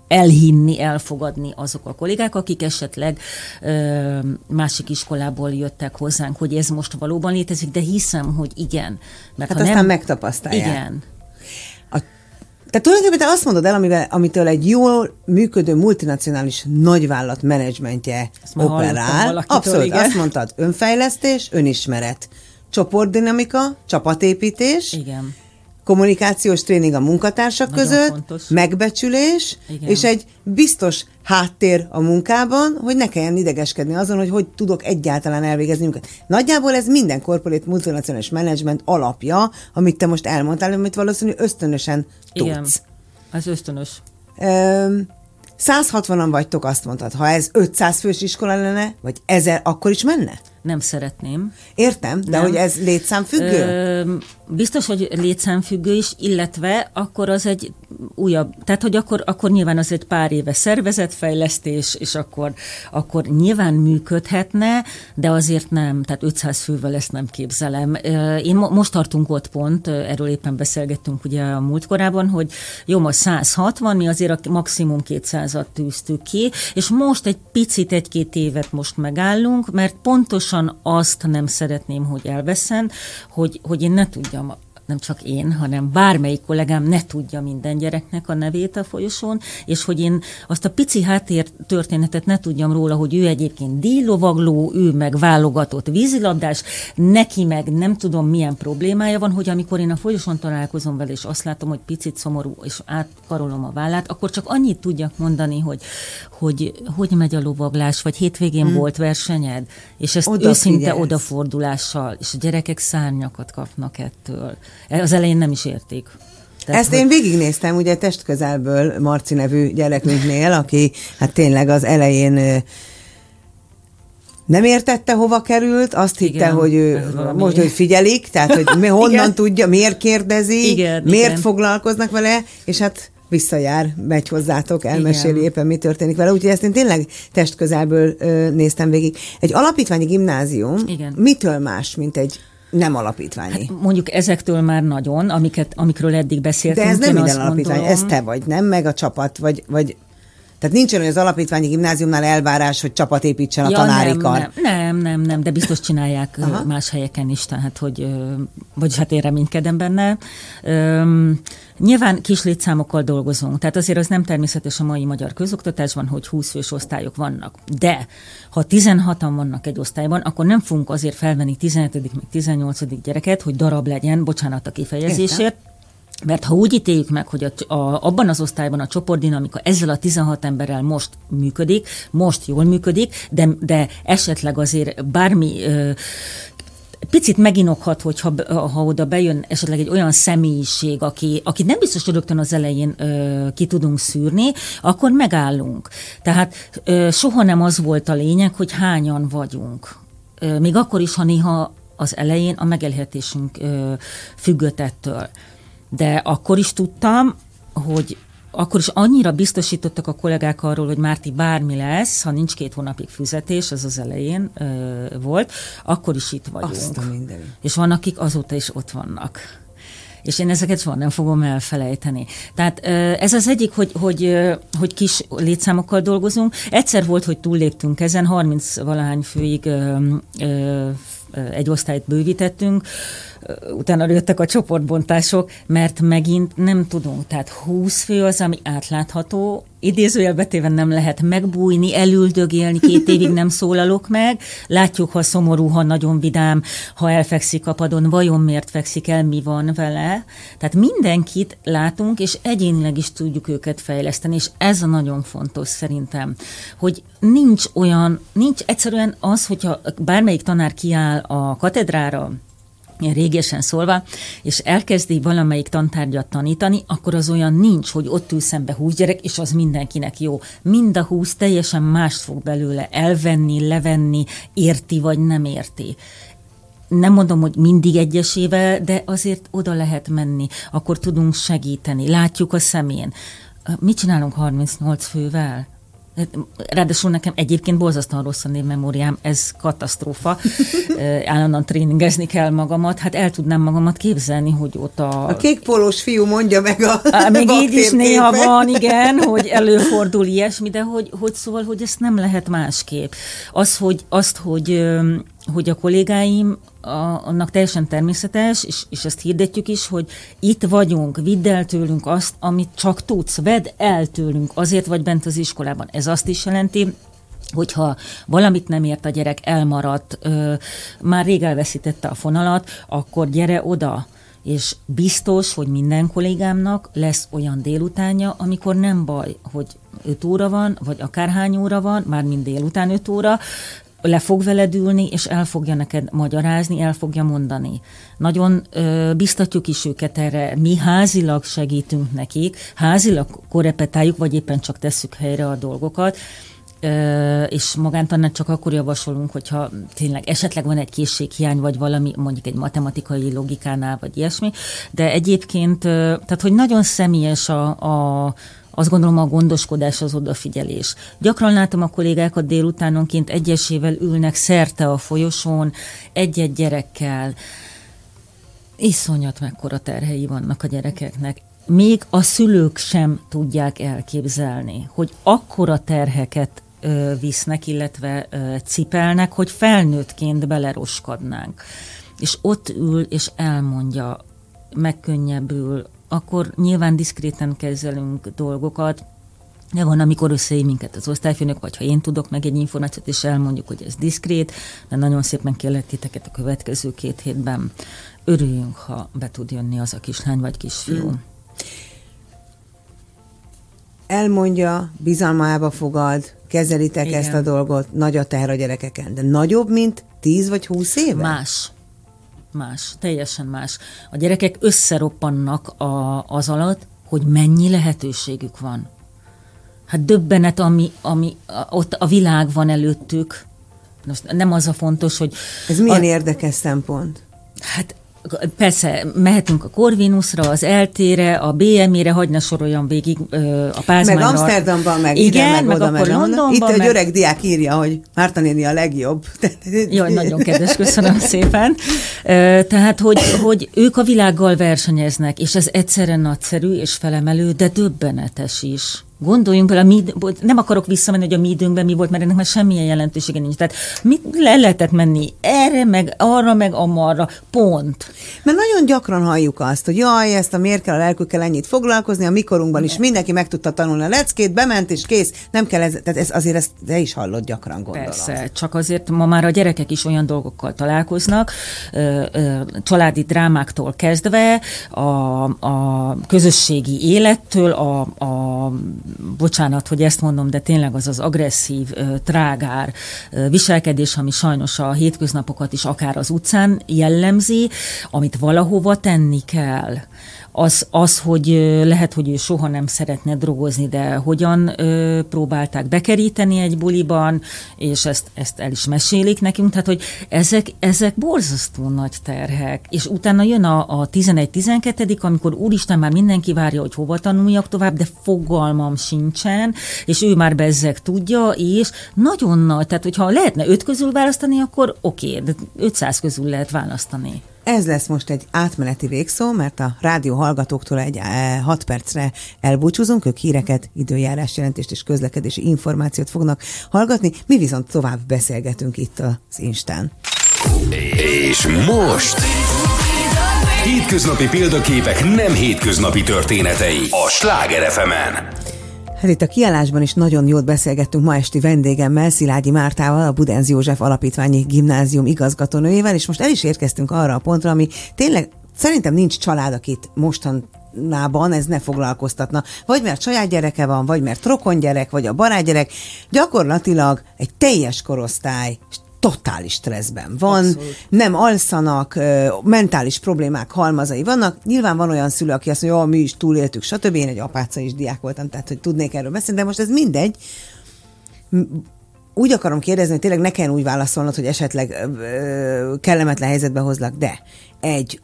[SPEAKER 2] elhinni, elfogadni azok a kollégák, akik esetleg ö, másik iskolából jöttek hozzánk, hogy ez most valóban létezik, de hiszem, hogy igen.
[SPEAKER 1] Mert hát ha aztán nem, megtapasztalják.
[SPEAKER 2] Igen.
[SPEAKER 1] A Tehát tulajdonképpen te azt mondod el, amivel, amitől egy jól működő multinacionális nagyvállalat menedzsmentje operál. Abszolút, igen. azt mondtad, önfejlesztés, önismeret, csoportdinamika, csapatépítés,
[SPEAKER 2] igen
[SPEAKER 1] kommunikációs tréning a munkatársak Nagyon között, fontos. megbecsülés, Igen. és egy biztos háttér a munkában, hogy ne kelljen idegeskedni azon, hogy hogy tudok egyáltalán elvégezni munkát. Nagyjából ez minden korporét multinacionális menedzsment alapja, amit te most elmondtál, amit valószínűleg ösztönösen tudsz. Igen,
[SPEAKER 2] ez ösztönös.
[SPEAKER 1] Üm, 160-an vagytok, azt mondtad. Ha ez 500 fős iskola lenne, vagy 1000, akkor is menne?
[SPEAKER 2] Nem szeretném.
[SPEAKER 1] Értem, de nem. hogy ez létszámfüggő? Ö,
[SPEAKER 2] biztos, hogy létszámfüggő is, illetve akkor az egy újabb, tehát hogy akkor, akkor nyilván az egy pár éve szervezetfejlesztés, és akkor, akkor nyilván működhetne, de azért nem, tehát 500 fővel ezt nem képzelem. Én most tartunk ott pont, erről éppen beszélgettünk ugye a múltkorában, hogy jó, most 160, mi azért a maximum 200-at tűztük ki, és most egy picit, egy-két évet most megállunk, mert pontosan azt nem szeretném, hogy elveszen, hogy, hogy én ne tudjam nem csak én, hanem bármelyik kollégám ne tudja minden gyereknek a nevét a folyosón, és hogy én azt a pici háttér történetet ne tudjam róla, hogy ő egyébként díjlovagló, ő meg válogatott vízilabdás, neki meg nem tudom milyen problémája van, hogy amikor én a folyosón találkozom vele, és azt látom, hogy picit szomorú, és átkarolom a vállát, akkor csak annyit tudjak mondani, hogy hogy, hogy megy a lovaglás, vagy hétvégén hmm. volt versenyed, és ezt Oda őszinte figyelsz. odafordulással, és a gyerekek szárnyakat kapnak ettől. Az elején nem is érték.
[SPEAKER 1] Tehát, Ezt hogy... én végignéztem, ugye testközelből Marci nevű gyerekünknél, aki hát tényleg az elején nem értette, hova került, azt hitte, Igen, hogy ő most, hogy figyelik, tehát, hogy honnan Igen. tudja, miért kérdezi, Igen, miért Igen. foglalkoznak vele, és hát visszajár, megy hozzátok, elmeséli Igen. éppen, mi történik vele. Úgyhogy ezt én tényleg testközelből ö, néztem végig. Egy alapítványi gimnázium Igen. mitől más, mint egy nem alapítványi.
[SPEAKER 2] Hát mondjuk ezektől már nagyon, amiket, amikről eddig beszéltünk.
[SPEAKER 1] De ez nem minden alapítvány, gondolom, ez te vagy, nem? Meg a csapat, vagy, vagy tehát nincsen olyan az alapítványi gimnáziumnál elvárás, hogy csapat építsen a ja, tanárikkal.
[SPEAKER 2] Nem, nem, nem, nem, de biztos csinálják Aha. más helyeken is, tehát hogy, vagy hát én reménykedem benne. Nyilván kis létszámokkal dolgozunk, tehát azért az nem természetes a mai magyar közoktatásban, hogy 20 fős osztályok vannak. De ha 16-an vannak egy osztályban, akkor nem fogunk azért felvenni 17. meg 18. gyereket, hogy darab legyen, bocsánat a kifejezésért, Értem mert ha úgy ítéljük meg, hogy a, a, abban az osztályban a csoportdinamika ezzel a 16 emberrel most működik, most jól működik, de, de esetleg azért bármi ö, picit meginokhat, hogyha ha oda bejön esetleg egy olyan személyiség, aki, aki nem biztos, hogy rögtön az elején ö, ki tudunk szűrni, akkor megállunk. Tehát ö, soha nem az volt a lényeg, hogy hányan vagyunk. Ö, még akkor is, ha néha az elején a megelhetésünk ö, függött ettől de akkor is tudtam, hogy akkor is annyira biztosítottak a kollégák arról, hogy Márti bármi lesz, ha nincs két hónapig fizetés, az az elején ö, volt, akkor is itt vagyunk. Azt a És van, akik azóta is ott vannak. És én ezeket soha nem fogom elfelejteni. Tehát ez az egyik, hogy, hogy, hogy kis létszámokkal dolgozunk. Egyszer volt, hogy túlléptünk ezen, 30 valahány főig ö, ö, egy osztályt bővítettünk, utána jöttek a csoportbontások, mert megint nem tudunk. Tehát 20 fő az, ami átlátható, idézőjelbetéven nem lehet megbújni, elüldögélni, két évig nem szólalok meg. Látjuk, ha szomorú, ha nagyon vidám, ha elfekszik a padon, vajon miért fekszik el, mi van vele. Tehát mindenkit látunk, és egyénileg is tudjuk őket fejleszteni, és ez a nagyon fontos szerintem, hogy nincs olyan, nincs egyszerűen az, hogyha bármelyik tanár kiáll a katedrára, régesen szólva, és elkezdi valamelyik tantárgyat tanítani, akkor az olyan nincs, hogy ott ül szembe húsz gyerek, és az mindenkinek jó. Mind a húsz teljesen mást fog belőle elvenni, levenni, érti vagy nem érti nem mondom, hogy mindig egyesével, de azért oda lehet menni, akkor tudunk segíteni, látjuk a szemén. Mit csinálunk 38 fővel? Ráadásul nekem egyébként borzasztóan rossz a névmemóriám, ez katasztrófa. Állandóan tréningezni kell magamat. Hát el tudnám magamat képzelni, hogy ott a...
[SPEAKER 1] A kékpolós fiú mondja meg a
[SPEAKER 2] Á, Még így is néha van, igen, hogy előfordul ilyesmi, de hogy, hogy szóval, hogy ezt nem lehet másképp. Az, hogy, azt, hogy hogy a kollégáim a, annak teljesen természetes, és, és ezt hirdetjük is, hogy itt vagyunk, vidd el tőlünk azt, amit csak tudsz, vedd el tőlünk, azért vagy bent az iskolában. Ez azt is jelenti, hogyha valamit nem ért a gyerek, elmaradt, ö, már rég elveszítette a fonalat, akkor gyere oda, és biztos, hogy minden kollégámnak lesz olyan délutánja, amikor nem baj, hogy 5 óra van, vagy akárhány óra van, már mind délután 5 óra, le fog veled ülni, és el fogja neked magyarázni, el fogja mondani. Nagyon ö, biztatjuk is őket erre. Mi házilag segítünk nekik, házilag korepetáljuk, vagy éppen csak tesszük helyre a dolgokat, és magántanát csak akkor javasolunk, hogyha tényleg esetleg van egy készséghiány, vagy valami, mondjuk egy matematikai logikánál, vagy ilyesmi, de egyébként, tehát hogy nagyon személyes a, a azt gondolom a gondoskodás, az odafigyelés. Gyakran látom a kollégákat délutánonként egyesével ülnek szerte a folyosón, egy-egy gyerekkel. Iszonyat mekkora terhei vannak a gyerekeknek. Még a szülők sem tudják elképzelni, hogy akkora terheket ö, visznek, illetve ö, cipelnek, hogy felnőttként beleroskadnánk. És ott ül és elmondja, megkönnyebbül, akkor nyilván diszkréten kezelünk dolgokat, de van, amikor összeér minket az osztályfőnök, vagy ha én tudok meg egy információt, és elmondjuk, hogy ez diszkrét, de nagyon szépen kérlek titeket a következő két hétben. Örüljünk, ha be tud jönni az a kislány vagy kisfiú. Mm.
[SPEAKER 1] Elmondja, bizalmába fogad, kezelitek Igen. ezt a dolgot, nagy a teher a gyerekeken. De nagyobb, mint 10 vagy 20 éve?
[SPEAKER 2] Más. Más, teljesen más. A gyerekek összeroppannak a, az alatt, hogy mennyi lehetőségük van. Hát döbbenet, ami, ami ott a világ van előttük. Most nem az a fontos, hogy...
[SPEAKER 1] Ez milyen a, érdekes szempont?
[SPEAKER 2] Hát Persze, mehetünk a Corvinusra, az eltére, a BMI-re, hagyj ne soroljam végig a Pázmányra.
[SPEAKER 1] Meg Amsterdamban, meg Igen, ide, meg, meg oda, meg Londonban. Itt meg... egy öreg diák írja, hogy Márta néni a legjobb.
[SPEAKER 2] Jaj, nagyon kedves, köszönöm szépen. Tehát, hogy, hogy ők a világgal versenyeznek, és ez egyszerűen nagyszerű és felemelő, de döbbenetes is. Gondoljunk bele, mi, nem akarok visszamenni, hogy a mi időnkben mi volt, mert ennek már semmilyen jelentősége nincs. Tehát mit le lehetett menni erre, meg arra, meg amarra, pont.
[SPEAKER 1] Mert nagyon gyakran halljuk azt, hogy jaj, ezt a miért kell a lelkükkel ennyit foglalkozni, a mikorunkban is mindenki meg tudta tanulni a leckét, bement és kész, nem kell ez, tehát ez azért ezt te is hallod gyakran, gondolom.
[SPEAKER 2] Persze, csak azért ma már a gyerekek is olyan dolgokkal találkoznak, családi drámáktól kezdve, a, a közösségi élettől, a, a bocsánat, hogy ezt mondom, de tényleg az az agresszív, trágár viselkedés, ami sajnos a hétköznapokat is akár az utcán jellemzi, amit valahova tenni kell az, az, hogy lehet, hogy ő soha nem szeretne drogozni, de hogyan ö, próbálták bekeríteni egy buliban, és ezt, ezt el is mesélik nekünk, tehát hogy ezek, ezek borzasztó nagy terhek, és utána jön a, a 11-12, amikor úristen már mindenki várja, hogy hova tanuljak tovább, de fogalmam sincsen, és ő már bezzeg tudja, és nagyon nagy, tehát hogyha lehetne öt közül választani, akkor oké, okay, de 500 közül lehet választani.
[SPEAKER 1] Ez lesz most egy átmeneti végszó, mert a rádió hallgatóktól egy 6 eh, percre elbúcsúzunk, ők híreket, időjárás jelentést és közlekedési információt fognak hallgatni, mi viszont tovább beszélgetünk itt az Instán.
[SPEAKER 3] És most... Hétköznapi példaképek nem hétköznapi történetei a Sláger fm -en.
[SPEAKER 1] Hát itt a kiállásban is nagyon jót beszélgettünk ma esti vendégemmel, Szilágyi Mártával, a Budenz József Alapítványi Gimnázium igazgatónőjével, és most el is érkeztünk arra a pontra, ami tényleg szerintem nincs család, akit mostan nában ez ne foglalkoztatna. Vagy mert saját gyereke van, vagy mert rokon gyerek, vagy a barátgyerek. Gyakorlatilag egy teljes korosztály, totális stresszben van, Abszolút. nem alszanak, mentális problémák halmazai vannak. Nyilván van olyan szülő, aki azt mondja, hogy mi is túléltük, stb. Én egy apáca is diák voltam, tehát hogy tudnék erről beszélni, de most ez mindegy. Úgy akarom kérdezni, hogy tényleg ne kell úgy válaszolnod, hogy esetleg kellemetlen helyzetbe hozlak, de egy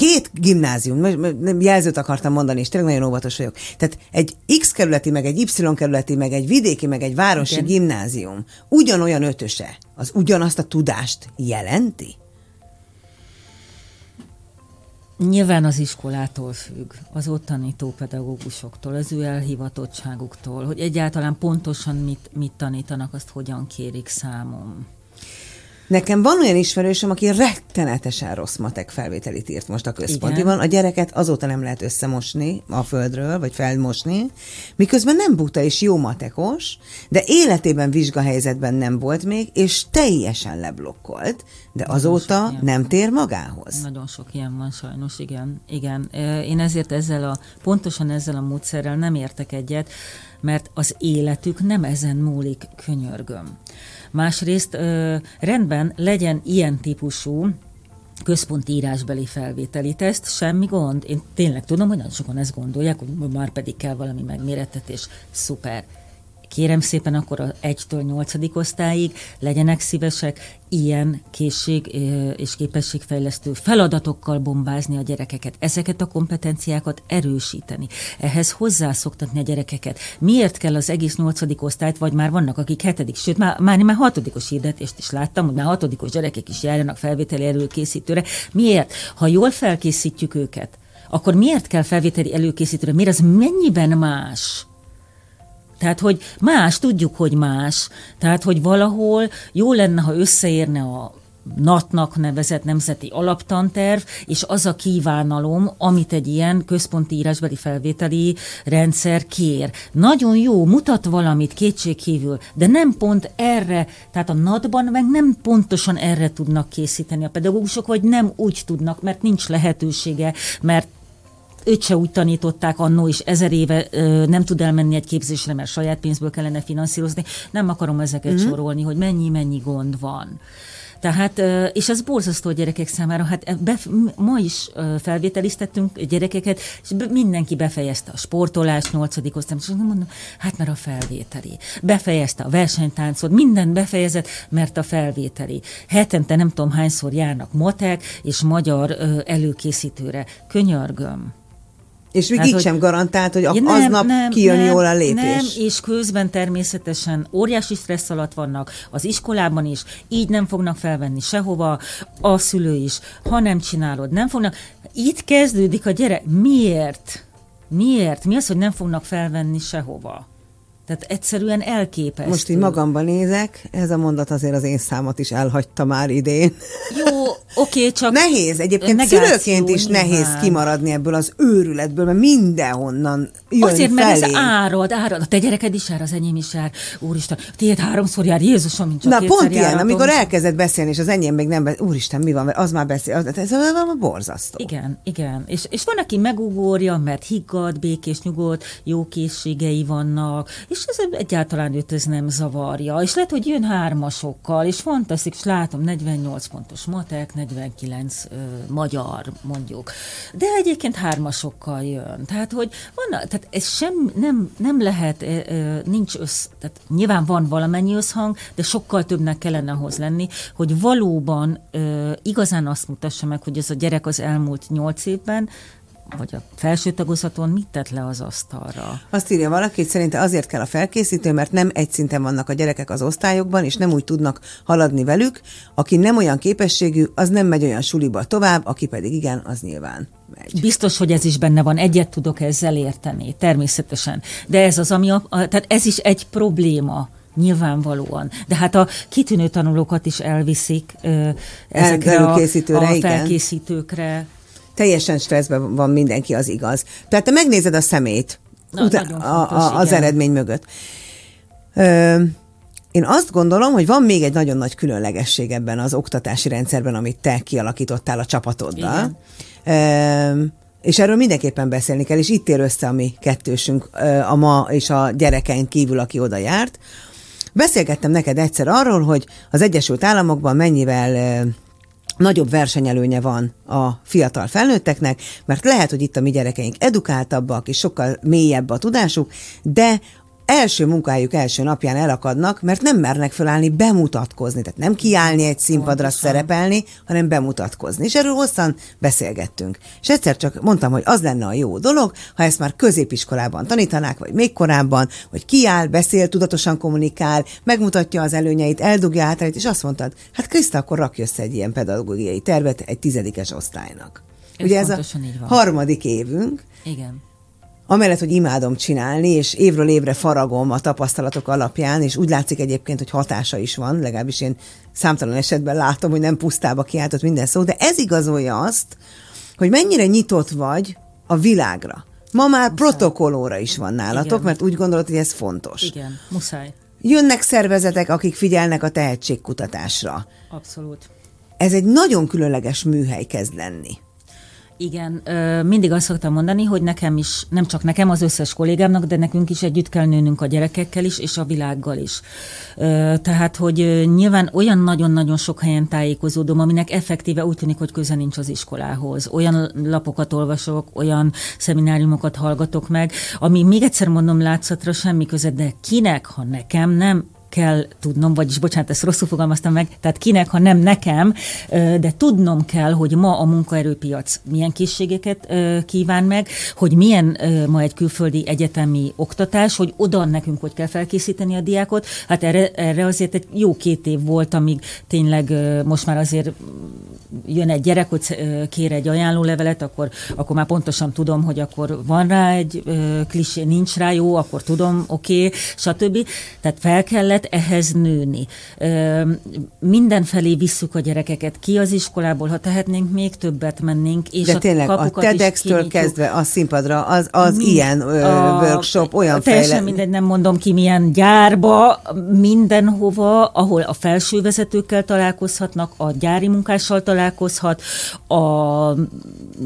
[SPEAKER 1] két gimnázium, jelzőt akartam mondani, és tényleg nagyon óvatos vagyok. Tehát egy X kerületi, meg egy Y kerületi, meg egy vidéki, meg egy városi Igen. gimnázium ugyanolyan ötöse, az ugyanazt a tudást jelenti?
[SPEAKER 2] Nyilván az iskolától függ, az ott tanító pedagógusoktól, az ő elhivatottságuktól, hogy egyáltalán pontosan mit, mit tanítanak, azt hogyan kérik számom.
[SPEAKER 1] Nekem van olyan ismerősöm, aki rettenetesen rossz matek felvételit írt most a központiban. A gyereket azóta nem lehet összemosni a földről, vagy felmosni, miközben nem buta és jó matekos, de életében vizsgahelyzetben nem volt még, és teljesen leblokkolt, de Nagyon azóta nem tér magához.
[SPEAKER 2] Nagyon sok ilyen van sajnos, igen. igen. Én ezért ezzel a, pontosan ezzel a módszerrel nem értek egyet, mert az életük nem ezen múlik, könyörgöm. Másrészt rendben legyen ilyen típusú központi írásbeli felvételi teszt, semmi gond. Én tényleg tudom, hogy nagyon sokan ezt gondolják, hogy már pedig kell valami megmérettetés. Szuper kérem szépen akkor a 1-től 8. osztályig legyenek szívesek ilyen készség és képességfejlesztő feladatokkal bombázni a gyerekeket, ezeket a kompetenciákat erősíteni, ehhez hozzászoktatni a gyerekeket. Miért kell az egész 8. osztályt, vagy már vannak, akik hetedik, sőt, már, már, már hatodikos hirdetést is láttam, hogy már hatodikos gyerekek is járjanak felvételi előkészítőre. Miért? Ha jól felkészítjük őket, akkor miért kell felvételi előkészítőre? Miért az mennyiben más? Tehát, hogy más, tudjuk, hogy más. Tehát, hogy valahol jó lenne, ha összeérne a NAT-nak nevezett nemzeti alaptanterv, és az a kívánalom, amit egy ilyen központi írásbeli felvételi rendszer kér. Nagyon jó, mutat valamit kétségkívül, de nem pont erre, tehát a NAT-ban meg nem pontosan erre tudnak készíteni a pedagógusok, vagy nem úgy tudnak, mert nincs lehetősége, mert őt se úgy tanították annó, és ezer éve ö, nem tud elmenni egy képzésre, mert saját pénzből kellene finanszírozni. Nem akarom ezeket mm-hmm. sorolni, hogy mennyi-mennyi gond van. Tehát, és ez borzasztó a gyerekek számára. Hát be, ma is felvételiztettünk gyerekeket, és mindenki befejezte a sportolás, nyolcadik osztály, és mondom, hát mert a felvételi. Befejezte a versenytáncot, minden befejezett, mert a felvételi. Hetente nem tudom hányszor járnak matek és magyar előkészítőre. Könyörgöm.
[SPEAKER 1] És még így hogy, sem garantált, hogy nem, aznap nem, kijön nem, jól a lépés. Nem,
[SPEAKER 2] és közben természetesen óriási stressz alatt vannak az iskolában is, így nem fognak felvenni sehova, a szülő is, ha nem csinálod, nem fognak. Itt kezdődik a gyerek. Miért? Miért? Mi az, hogy nem fognak felvenni sehova? Tehát egyszerűen elképesztő.
[SPEAKER 1] Most így magamban nézek, ez a mondat azért az én számot is elhagyta már idén.
[SPEAKER 2] Jó, oké, csak...
[SPEAKER 1] Nehéz, egyébként szülőként is nyilván. nehéz kimaradni ebből az őrületből, mert mindenhonnan jön
[SPEAKER 2] Azért, mert felé. ez árad, árad. A te gyereked is jár, az enyém is jár. Úristen, tiéd háromszor jár, Jézusom, mint csak
[SPEAKER 1] Na pont ilyen, járatom. amikor elkezdett beszélni, és az enyém még nem beszél, Úristen, mi van, mert az már beszél, az, ez a borzasztó.
[SPEAKER 2] Igen, igen. És, és van, aki megugorja, mert higgad, békés, nyugodt, jó készségei vannak, és és ez egyáltalán őt ez nem zavarja. És lehet, hogy jön hármasokkal, és fantasztik, és látom 48 pontos matek, 49 ö, magyar mondjuk. De egyébként hármasokkal jön. Tehát, hogy van, tehát ez sem, nem, nem lehet, ö, nincs össz, tehát nyilván van valamennyi összhang, de sokkal többnek kellene ahhoz lenni, hogy valóban ö, igazán azt mutassa meg, hogy ez a gyerek az elmúlt nyolc évben vagy a felső tagozaton mit tett le az asztalra?
[SPEAKER 1] Azt írja valaki, hogy szerinte azért kell a felkészítő, mert nem egy szinten vannak a gyerekek az osztályokban, és nem úgy tudnak haladni velük. Aki nem olyan képességű, az nem megy olyan suliba tovább, aki pedig igen, az nyilván megy.
[SPEAKER 2] Biztos, hogy ez is benne van, egyet tudok ezzel érteni, természetesen. De ez az, ami a, a tehát ez is egy probléma Nyilvánvalóan. De hát a kitűnő tanulókat is elviszik ö, ezekre a, a felkészítőkre. Igen
[SPEAKER 1] teljesen stresszben van mindenki, az igaz. Tehát te megnézed a szemét Na, utá- a, a, az igen. eredmény mögött. Ö, én azt gondolom, hogy van még egy nagyon nagy különlegesség ebben az oktatási rendszerben, amit te kialakítottál a csapatoddal. Ö, és erről mindenképpen beszélni kell, és itt ér össze a mi kettősünk, a ma és a gyerekeink kívül, aki oda járt. Beszélgettem neked egyszer arról, hogy az Egyesült Államokban mennyivel nagyobb versenyelőnye van a fiatal felnőtteknek, mert lehet, hogy itt a mi gyerekeink edukáltabbak, és sokkal mélyebb a tudásuk, de első munkájuk első napján elakadnak, mert nem mernek felállni bemutatkozni. Tehát nem kiállni egy színpadra Pontosan. szerepelni, hanem bemutatkozni. És erről hosszan beszélgettünk. És egyszer csak mondtam, hogy az lenne a jó dolog, ha ezt már középiskolában tanítanák, vagy még korábban, hogy kiáll, beszél, tudatosan kommunikál, megmutatja az előnyeit, eldugja hátrányait, és azt mondtad, hát Kriszta, akkor rakj össze egy ilyen pedagógiai tervet egy tizedikes osztálynak. Ez Ugye ez a harmadik évünk.
[SPEAKER 2] Igen
[SPEAKER 1] amellett, hogy imádom csinálni, és évről évre faragom a tapasztalatok alapján, és úgy látszik egyébként, hogy hatása is van, legalábbis én számtalan esetben látom, hogy nem pusztába kiáltott minden szó, de ez igazolja azt, hogy mennyire nyitott vagy a világra. Ma már muszáj. protokollóra is van nálatok, Igen. mert úgy gondolod, hogy ez fontos.
[SPEAKER 2] Igen, muszáj.
[SPEAKER 1] Jönnek szervezetek, akik figyelnek a tehetségkutatásra.
[SPEAKER 2] Abszolút.
[SPEAKER 1] Ez egy nagyon különleges műhely kezd lenni.
[SPEAKER 2] Igen, mindig azt szoktam mondani, hogy nekem is, nem csak nekem, az összes kollégámnak, de nekünk is együtt kell nőnünk a gyerekekkel is, és a világgal is. Tehát, hogy nyilván olyan nagyon-nagyon sok helyen tájékozódom, aminek effektíve úgy tűnik, hogy köze nincs az iskolához. Olyan lapokat olvasok, olyan szemináriumokat hallgatok meg, ami még egyszer mondom látszatra semmi köze, de kinek, ha nekem nem, kell tudnom, vagyis bocsánat, ezt rosszul fogalmaztam meg, tehát kinek, ha nem nekem, de tudnom kell, hogy ma a munkaerőpiac milyen készségeket kíván meg, hogy milyen ma egy külföldi egyetemi oktatás, hogy oda nekünk hogy kell felkészíteni a diákot. Hát erre, erre azért egy jó két év volt, amíg tényleg most már azért jön egy gyerek, hogy kér egy ajánlólevelet, akkor, akkor már pontosan tudom, hogy akkor van rá egy klisé, nincs rá jó, akkor tudom, oké, okay, stb. Tehát fel kellett ehhez nőni. Mindenfelé visszük a gyerekeket ki az iskolából, ha tehetnénk, még többet mennénk. És
[SPEAKER 1] De tényleg a TEDx-től kezdve a színpadra, az, az Mi, ilyen a, workshop, olyan
[SPEAKER 2] Teljesen fejle... mindegy, nem mondom ki milyen gyárba, mindenhova, ahol a felsővezetőkkel találkozhatnak, a gyári munkással találkozhat, a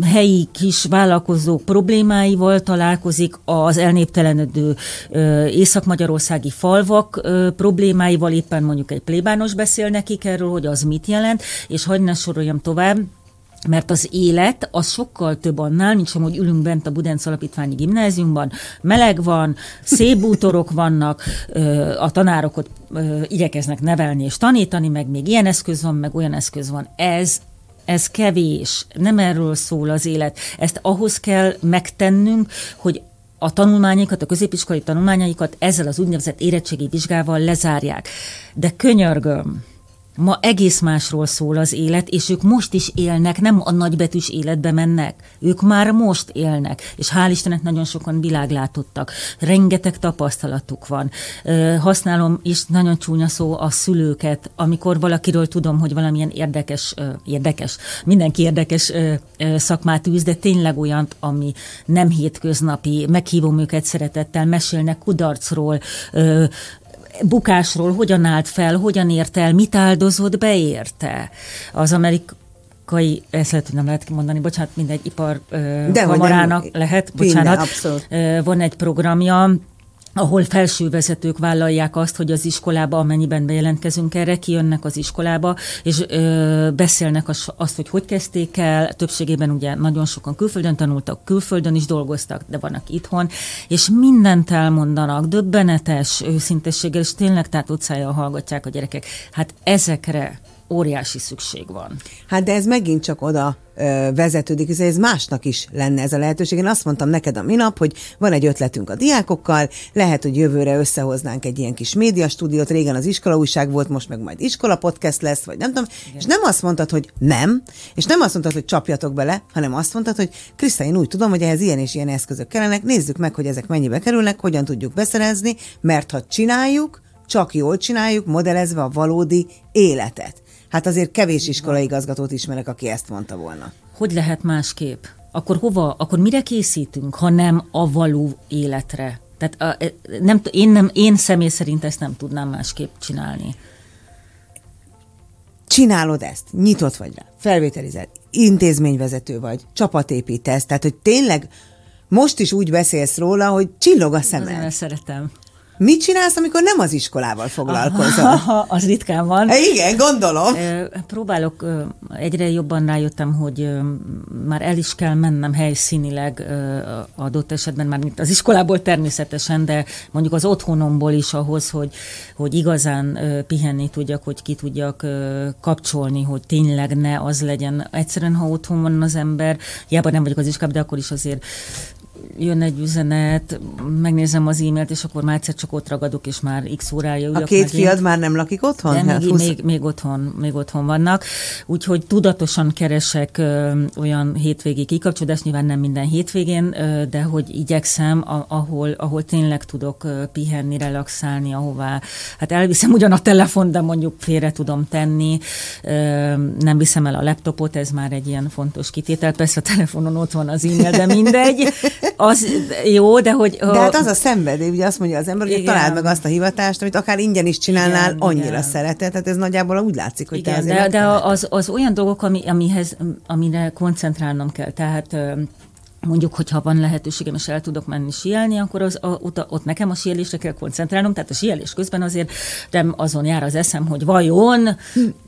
[SPEAKER 2] helyi kis vállalkozók problémáival találkozik, az elnéptelenedő észak-magyarországi falvak problémáival, éppen mondjuk egy plébános beszél nekik erről, hogy az mit jelent, és hagyd ne soroljam tovább, mert az élet az sokkal több annál, mint hogy ülünk bent a Budenc Alapítványi Gimnáziumban, meleg van, szép bútorok vannak, a tanárokat igyekeznek nevelni és tanítani, meg még ilyen eszköz van, meg olyan eszköz van. Ez ez kevés, nem erről szól az élet. Ezt ahhoz kell megtennünk, hogy a tanulmányokat, a középiskolai tanulmányaikat ezzel az úgynevezett érettségi vizsgával lezárják. De könyörgöm, Ma egész másról szól az élet, és ők most is élnek, nem a nagybetűs életbe mennek. Ők már most élnek, és hál' Istennek nagyon sokan világlátottak. Rengeteg tapasztalatuk van. Használom is nagyon csúnya szó a szülőket, amikor valakiről tudom, hogy valamilyen érdekes, érdekes, mindenki érdekes szakmát űz, de tényleg olyan, ami nem hétköznapi, meghívom őket szeretettel, mesélnek kudarcról, bukásról hogyan állt fel, hogyan ért el, mit áldozott beérte. Az amerikai ezt lehet, hogy nem lehet mondani, bocsánat, mindegy ipar De kamarának lehet, bocsánat. Minden, van egy programja, ahol felsővezetők vállalják azt, hogy az iskolába, amennyiben bejelentkezünk erre, kijönnek az iskolába, és ö, beszélnek az, azt, hogy hogy kezdték el, többségében ugye nagyon sokan külföldön tanultak, külföldön is dolgoztak, de vannak itthon, és mindent elmondanak, döbbenetes őszintességgel, és tényleg tehát utcáján hallgatják a gyerekek. Hát ezekre óriási szükség van.
[SPEAKER 1] Hát de ez megint csak oda ö, vezetődik, hiszen ez másnak is lenne ez a lehetőség. Én azt mondtam neked a minap, hogy van egy ötletünk a diákokkal, lehet, hogy jövőre összehoznánk egy ilyen kis médiastúdiót, régen az iskola újság volt, most meg majd iskola podcast lesz, vagy nem tudom, Igen. és nem azt mondtad, hogy nem, és nem azt mondtad, hogy csapjatok bele, hanem azt mondtad, hogy Kriszta, én úgy tudom, hogy ehhez ilyen és ilyen eszközök kellenek, nézzük meg, hogy ezek mennyibe kerülnek, hogyan tudjuk beszerezni, mert ha csináljuk, csak jól csináljuk, modellezve a valódi életet. Hát azért kevés iskolai igazgatót ismerek, aki ezt mondta volna.
[SPEAKER 2] Hogy lehet másképp? Akkor hova, akkor mire készítünk, ha nem a való életre? Tehát a, e, nem, én, nem, én személy szerint ezt nem tudnám másképp csinálni.
[SPEAKER 1] Csinálod ezt, nyitott vagy rá, felvételized, intézményvezető vagy, csapatépítesz, tehát hogy tényleg most is úgy beszélsz róla, hogy csillog a szemed.
[SPEAKER 2] Azért szeretem.
[SPEAKER 1] Mit csinálsz, amikor nem az iskolával foglalkozol?
[SPEAKER 2] az ritkán van.
[SPEAKER 1] Igen, gondolom.
[SPEAKER 2] Próbálok, egyre jobban rájöttem, hogy már el is kell mennem helyszínileg adott esetben, már az iskolából természetesen, de mondjuk az otthonomból is ahhoz, hogy, hogy igazán pihenni tudjak, hogy ki tudjak kapcsolni, hogy tényleg ne az legyen. Egyszerűen, ha otthon van az ember, hiába nem vagyok az iskolában, de akkor is azért jön egy üzenet, megnézem az e-mailt, és akkor már egyszer csak ott ragadok, és már x órája ülök
[SPEAKER 1] A két
[SPEAKER 2] megint.
[SPEAKER 1] fiad már nem lakik otthon?
[SPEAKER 2] De
[SPEAKER 1] Hát
[SPEAKER 2] még,
[SPEAKER 1] 20
[SPEAKER 2] még, még, otthon, még otthon vannak. Úgyhogy tudatosan keresek ö, olyan hétvégi kikapcsolódást, nyilván nem minden hétvégén, ö, de hogy igyekszem, a, ahol, ahol tényleg tudok ö, pihenni, relaxálni, ahová. Hát elviszem ugyan a telefon, de mondjuk félre tudom tenni. Ö, nem viszem el a laptopot, ez már egy ilyen fontos kitétel. Persze a telefonon ott van az e-mail, de mindegy. Az jó, de hogy...
[SPEAKER 1] De hát az a szenvedély, ugye azt mondja az ember, hogy
[SPEAKER 2] Igen.
[SPEAKER 1] találd meg azt a hivatást, amit akár ingyen is csinálnál,
[SPEAKER 2] Igen,
[SPEAKER 1] annyira
[SPEAKER 2] igen.
[SPEAKER 1] szereted. Tehát ez nagyjából úgy látszik, hogy te
[SPEAKER 2] Igen,
[SPEAKER 1] azért
[SPEAKER 2] de, de az, az olyan dolgok, ami, amihez, amire koncentrálnom kell. Tehát mondjuk, hogyha van lehetőségem, és el tudok menni síelni, akkor az, a, ott, ott nekem a síelésre kell koncentrálnom, tehát a síelés közben azért nem azon jár az eszem, hogy vajon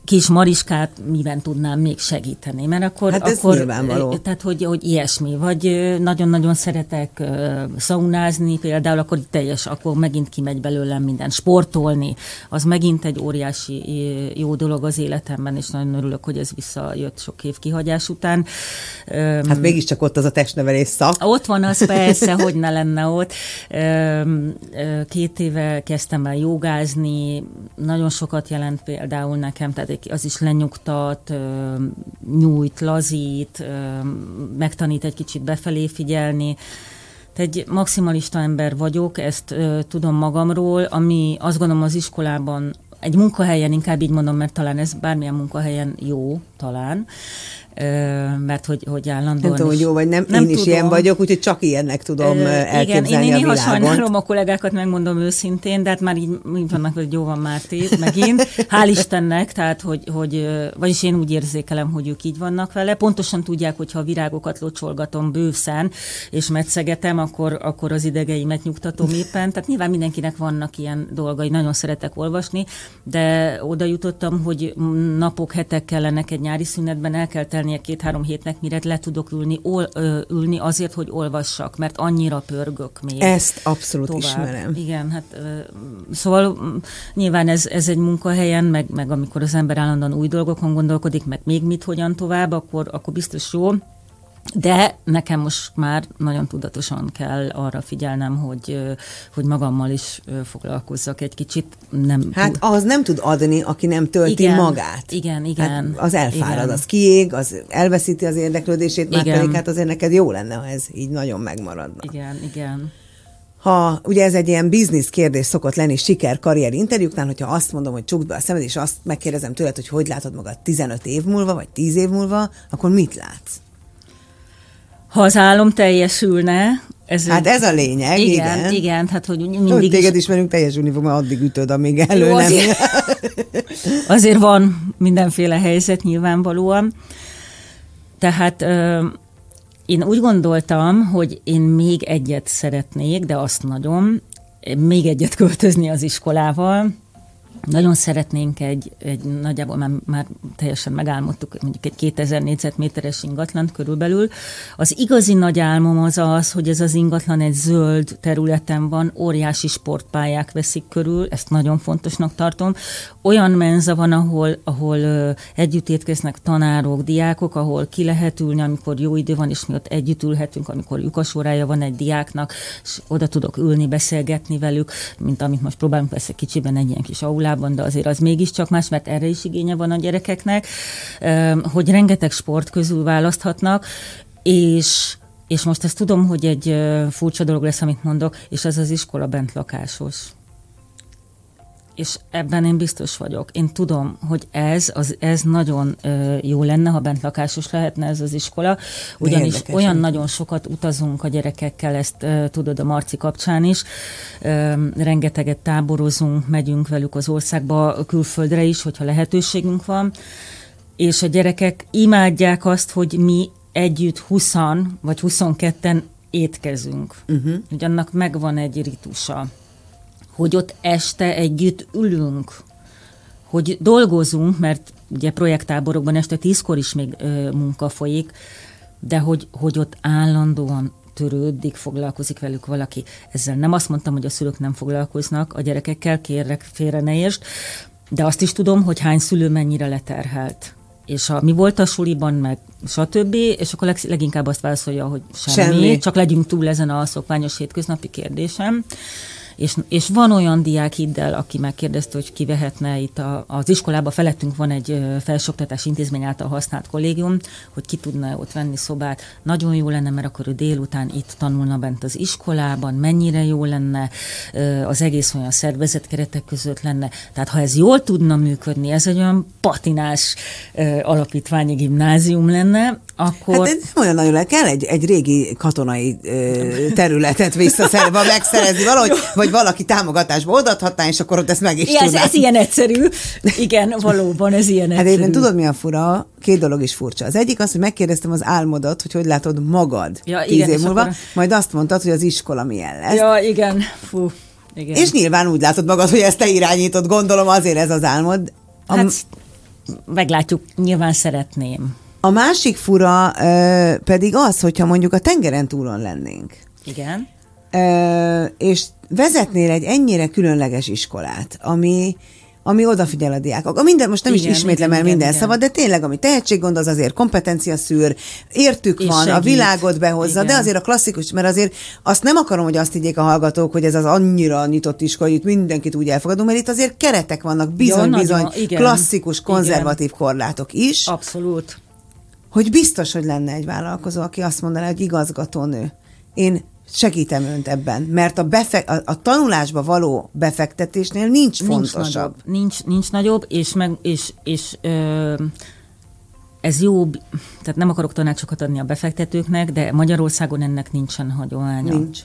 [SPEAKER 2] kis Mariskát miben tudnám még segíteni, mert akkor...
[SPEAKER 1] Hát ez
[SPEAKER 2] akkor
[SPEAKER 1] nyilvánvaló.
[SPEAKER 2] Tehát, hogy, hogy ilyesmi, vagy ö, nagyon-nagyon szeretek ö, szaunázni, például akkor teljes, akkor megint kimegy belőlem minden. Sportolni, az megint egy óriási jó dolog az életemben, és nagyon örülök, hogy ez visszajött sok év kihagyás után.
[SPEAKER 1] Hát mégiscsak ott az a testnevelés szak.
[SPEAKER 2] ott van az persze, hogy ne lenne ott. Két éve kezdtem el jogázni, nagyon sokat jelent például nekem, tehát az is lenyugtat, nyújt, lazít, megtanít egy kicsit befelé figyelni. Egy maximalista ember vagyok, ezt tudom magamról, ami azt gondolom az iskolában, egy munkahelyen, inkább így mondom, mert talán ez bármilyen munkahelyen jó, talán, mert hogy, hogy állandóan
[SPEAKER 1] Nem tudom, hogy jó vagy nem,
[SPEAKER 2] nem
[SPEAKER 1] én is
[SPEAKER 2] tudom.
[SPEAKER 1] ilyen vagyok, úgyhogy csak ilyennek tudom
[SPEAKER 2] Ö,
[SPEAKER 1] elképzelni
[SPEAKER 2] igen, én néha
[SPEAKER 1] a világot.
[SPEAKER 2] sajnálom a kollégákat, megmondom őszintén, de hát már így, így vannak, hogy jó van Márti, megint. Hál' Istennek, tehát, hogy, hogy, vagyis én úgy érzékelem, hogy ők így vannak vele. Pontosan tudják, hogy ha a virágokat locsolgatom bőszen, és metszegetem, akkor, akkor az idegeimet nyugtatom éppen. Tehát nyilván mindenkinek vannak ilyen dolgai, nagyon szeretek olvasni, de oda jutottam, hogy napok, hetek kellenek egy nyári szünetben, el kell telnie két-három hétnek, mire le tudok ülni, ol, ö, ülni azért, hogy olvassak, mert annyira pörgök még.
[SPEAKER 1] Ezt abszolút
[SPEAKER 2] tovább.
[SPEAKER 1] ismerem.
[SPEAKER 2] Igen, hát ö, szóval nyilván ez, ez egy munkahelyen, meg, meg amikor az ember állandóan új dolgokon gondolkodik, meg még mit, hogyan tovább, akkor, akkor biztos jó. De nekem most már nagyon tudatosan kell arra figyelnem, hogy, hogy magammal is foglalkozzak egy kicsit. Nem
[SPEAKER 1] Hát az nem tud adni, aki nem tölti
[SPEAKER 2] Igen,
[SPEAKER 1] magát.
[SPEAKER 2] igen, igen,
[SPEAKER 1] Hát az elfárad,
[SPEAKER 2] igen.
[SPEAKER 1] az kiég, az elveszíti az érdeklődését, már
[SPEAKER 2] Igen.
[SPEAKER 1] pedig hát azért neked jó lenne, ha ez így nagyon megmaradna.
[SPEAKER 2] Igen, igen.
[SPEAKER 1] Ha ugye ez egy ilyen biznisz kérdés szokott lenni siker karrier interjúknál, hogyha azt mondom, hogy csukd be a szemed, és azt megkérdezem tőled, hogy hogy látod magad 15 év múlva, vagy 10 év múlva, akkor mit látsz?
[SPEAKER 2] Ha az álom teljesülne, ez
[SPEAKER 1] Hát ez a lényeg,
[SPEAKER 2] igen,
[SPEAKER 1] igen.
[SPEAKER 2] igen, hát hogy
[SPEAKER 1] Hogy
[SPEAKER 2] mindig
[SPEAKER 1] téged
[SPEAKER 2] is,
[SPEAKER 1] ismerünk, teljesülni fog, mert addig ütöd, amíg elő
[SPEAKER 2] Jó,
[SPEAKER 1] nem.
[SPEAKER 2] azért, azért van mindenféle helyzet nyilvánvalóan. Tehát ö, én úgy gondoltam, hogy én még egyet szeretnék, de azt nagyon, még egyet költözni az iskolával, nagyon szeretnénk egy, egy nagyjából már, már teljesen megálmodtuk, mondjuk egy 2000 négyzetméteres ingatlan körülbelül. Az igazi nagy álmom az az, hogy ez az ingatlan egy zöld területen van, óriási sportpályák veszik körül, ezt nagyon fontosnak tartom. Olyan menza van, ahol, ahol együtt étkeznek tanárok, diákok, ahol ki lehet ülni, amikor jó idő van, és mi ott együtt ülhetünk, amikor lyukasórája van egy diáknak, és oda tudok ülni, beszélgetni velük, mint amit most próbálunk persze kicsiben egy ilyen kis aulában, de azért az mégiscsak más, mert erre is igénye van a gyerekeknek, hogy rengeteg sport közül választhatnak, és és most ezt tudom, hogy egy furcsa dolog lesz, amit mondok, és ez az iskola bent lakásos. És ebben én biztos vagyok. Én tudom, hogy ez, az, ez nagyon ö, jó lenne, ha bent lakásos lehetne ez az iskola, ugyanis
[SPEAKER 1] érdekes,
[SPEAKER 2] olyan nagyon sokat utazunk a gyerekekkel, ezt ö, tudod a Marci kapcsán is. Ö, rengeteget táborozunk, megyünk velük az országba, külföldre is, hogyha lehetőségünk van. És a gyerekek imádják azt, hogy mi együtt 20 vagy 22-en étkezünk. Uh-huh. Hogy annak megvan egy ritusa. Hogy ott este együtt ülünk, hogy dolgozunk, mert ugye projekttáborokban este tízkor is még ö, munka folyik, de hogy, hogy ott állandóan törődik, foglalkozik velük valaki. Ezzel nem azt mondtam, hogy a szülők nem foglalkoznak a gyerekekkel, kérlek félre ne értsd, de azt is tudom, hogy hány szülő mennyire leterhelt. és a, mi volt a suliban, meg stb., és akkor leg, leginkább azt válaszolja, hogy semmi,
[SPEAKER 1] Semmi.
[SPEAKER 2] csak legyünk túl ezen a szokványos hétköznapi kérdésem. És, és van olyan diák hidd el, aki megkérdezte, hogy ki vehetne itt a, az iskolába, felettünk van egy ö, felsőoktatási intézmény által használt kollégium, hogy ki tudna ott venni szobát. Nagyon jó lenne, mert akkor ő délután itt tanulna bent az iskolában, mennyire jó lenne, az egész olyan szervezet keretek között lenne. Tehát ha ez jól tudna működni, ez egy olyan patinás alapítványi gimnázium lenne, akkor...
[SPEAKER 1] Hát ez nem olyan nagyon le kell egy, egy régi katonai területet visszaszerve, megszerezni valahogy, vagy valaki támogatásba odaadhatná, és akkor ott ezt meg is
[SPEAKER 2] Ja, ez, ez ilyen egyszerű. Igen, valóban, ez ilyen
[SPEAKER 1] Hát
[SPEAKER 2] egyszerű.
[SPEAKER 1] egyébként tudod, mi a fura? Két dolog is furcsa. Az egyik az, hogy megkérdeztem az álmodat, hogy hogy látod magad
[SPEAKER 2] Ja,
[SPEAKER 1] tíz
[SPEAKER 2] igen,
[SPEAKER 1] év múlva,
[SPEAKER 2] akkor-
[SPEAKER 1] majd azt mondtad, hogy az iskola milyen lesz.
[SPEAKER 2] Ja, igen. Fú, igen.
[SPEAKER 1] És nyilván úgy látod magad, hogy ezt te irányítod, gondolom azért ez az álmod. A,
[SPEAKER 2] hát meglátjuk, nyilván szeretném.
[SPEAKER 1] a másik fura ö, pedig az, hogyha mondjuk a tengeren túlon lennénk.
[SPEAKER 2] Igen.
[SPEAKER 1] És vezetnél egy ennyire különleges iskolát, ami ami odafigyel a diákok. A minden, most nem
[SPEAKER 2] Igen,
[SPEAKER 1] is ismétlem
[SPEAKER 2] igen,
[SPEAKER 1] el minden
[SPEAKER 2] igen,
[SPEAKER 1] szabad, de tényleg, ami tehetséggond, az azért kompetencia szűr, értük
[SPEAKER 2] És
[SPEAKER 1] van, a
[SPEAKER 2] segít.
[SPEAKER 1] világot behozza,
[SPEAKER 2] Igen.
[SPEAKER 1] de azért a klasszikus, mert azért azt nem akarom, hogy azt higgyék a hallgatók, hogy ez az annyira nyitott iskola, itt mindenkit úgy elfogadunk, mert itt azért keretek vannak, bizony-bizony
[SPEAKER 2] nagyon, igen.
[SPEAKER 1] klasszikus,
[SPEAKER 2] Igen.
[SPEAKER 1] konzervatív korlátok is,
[SPEAKER 2] Abszolút.
[SPEAKER 1] hogy biztos, hogy lenne egy vállalkozó, aki azt mondaná, hogy igazgatónő. Én segítem önt ebben, mert a, befe- a, a tanulásba való befektetésnél nincs
[SPEAKER 2] Nincs
[SPEAKER 1] fontosabb.
[SPEAKER 2] nagyobb. Nincs, nincs nagyobb, és, meg, és, és ö, ez jó, tehát nem akarok tanácsokat adni a befektetőknek, de Magyarországon ennek nincsen hagyománya.
[SPEAKER 1] Nincs.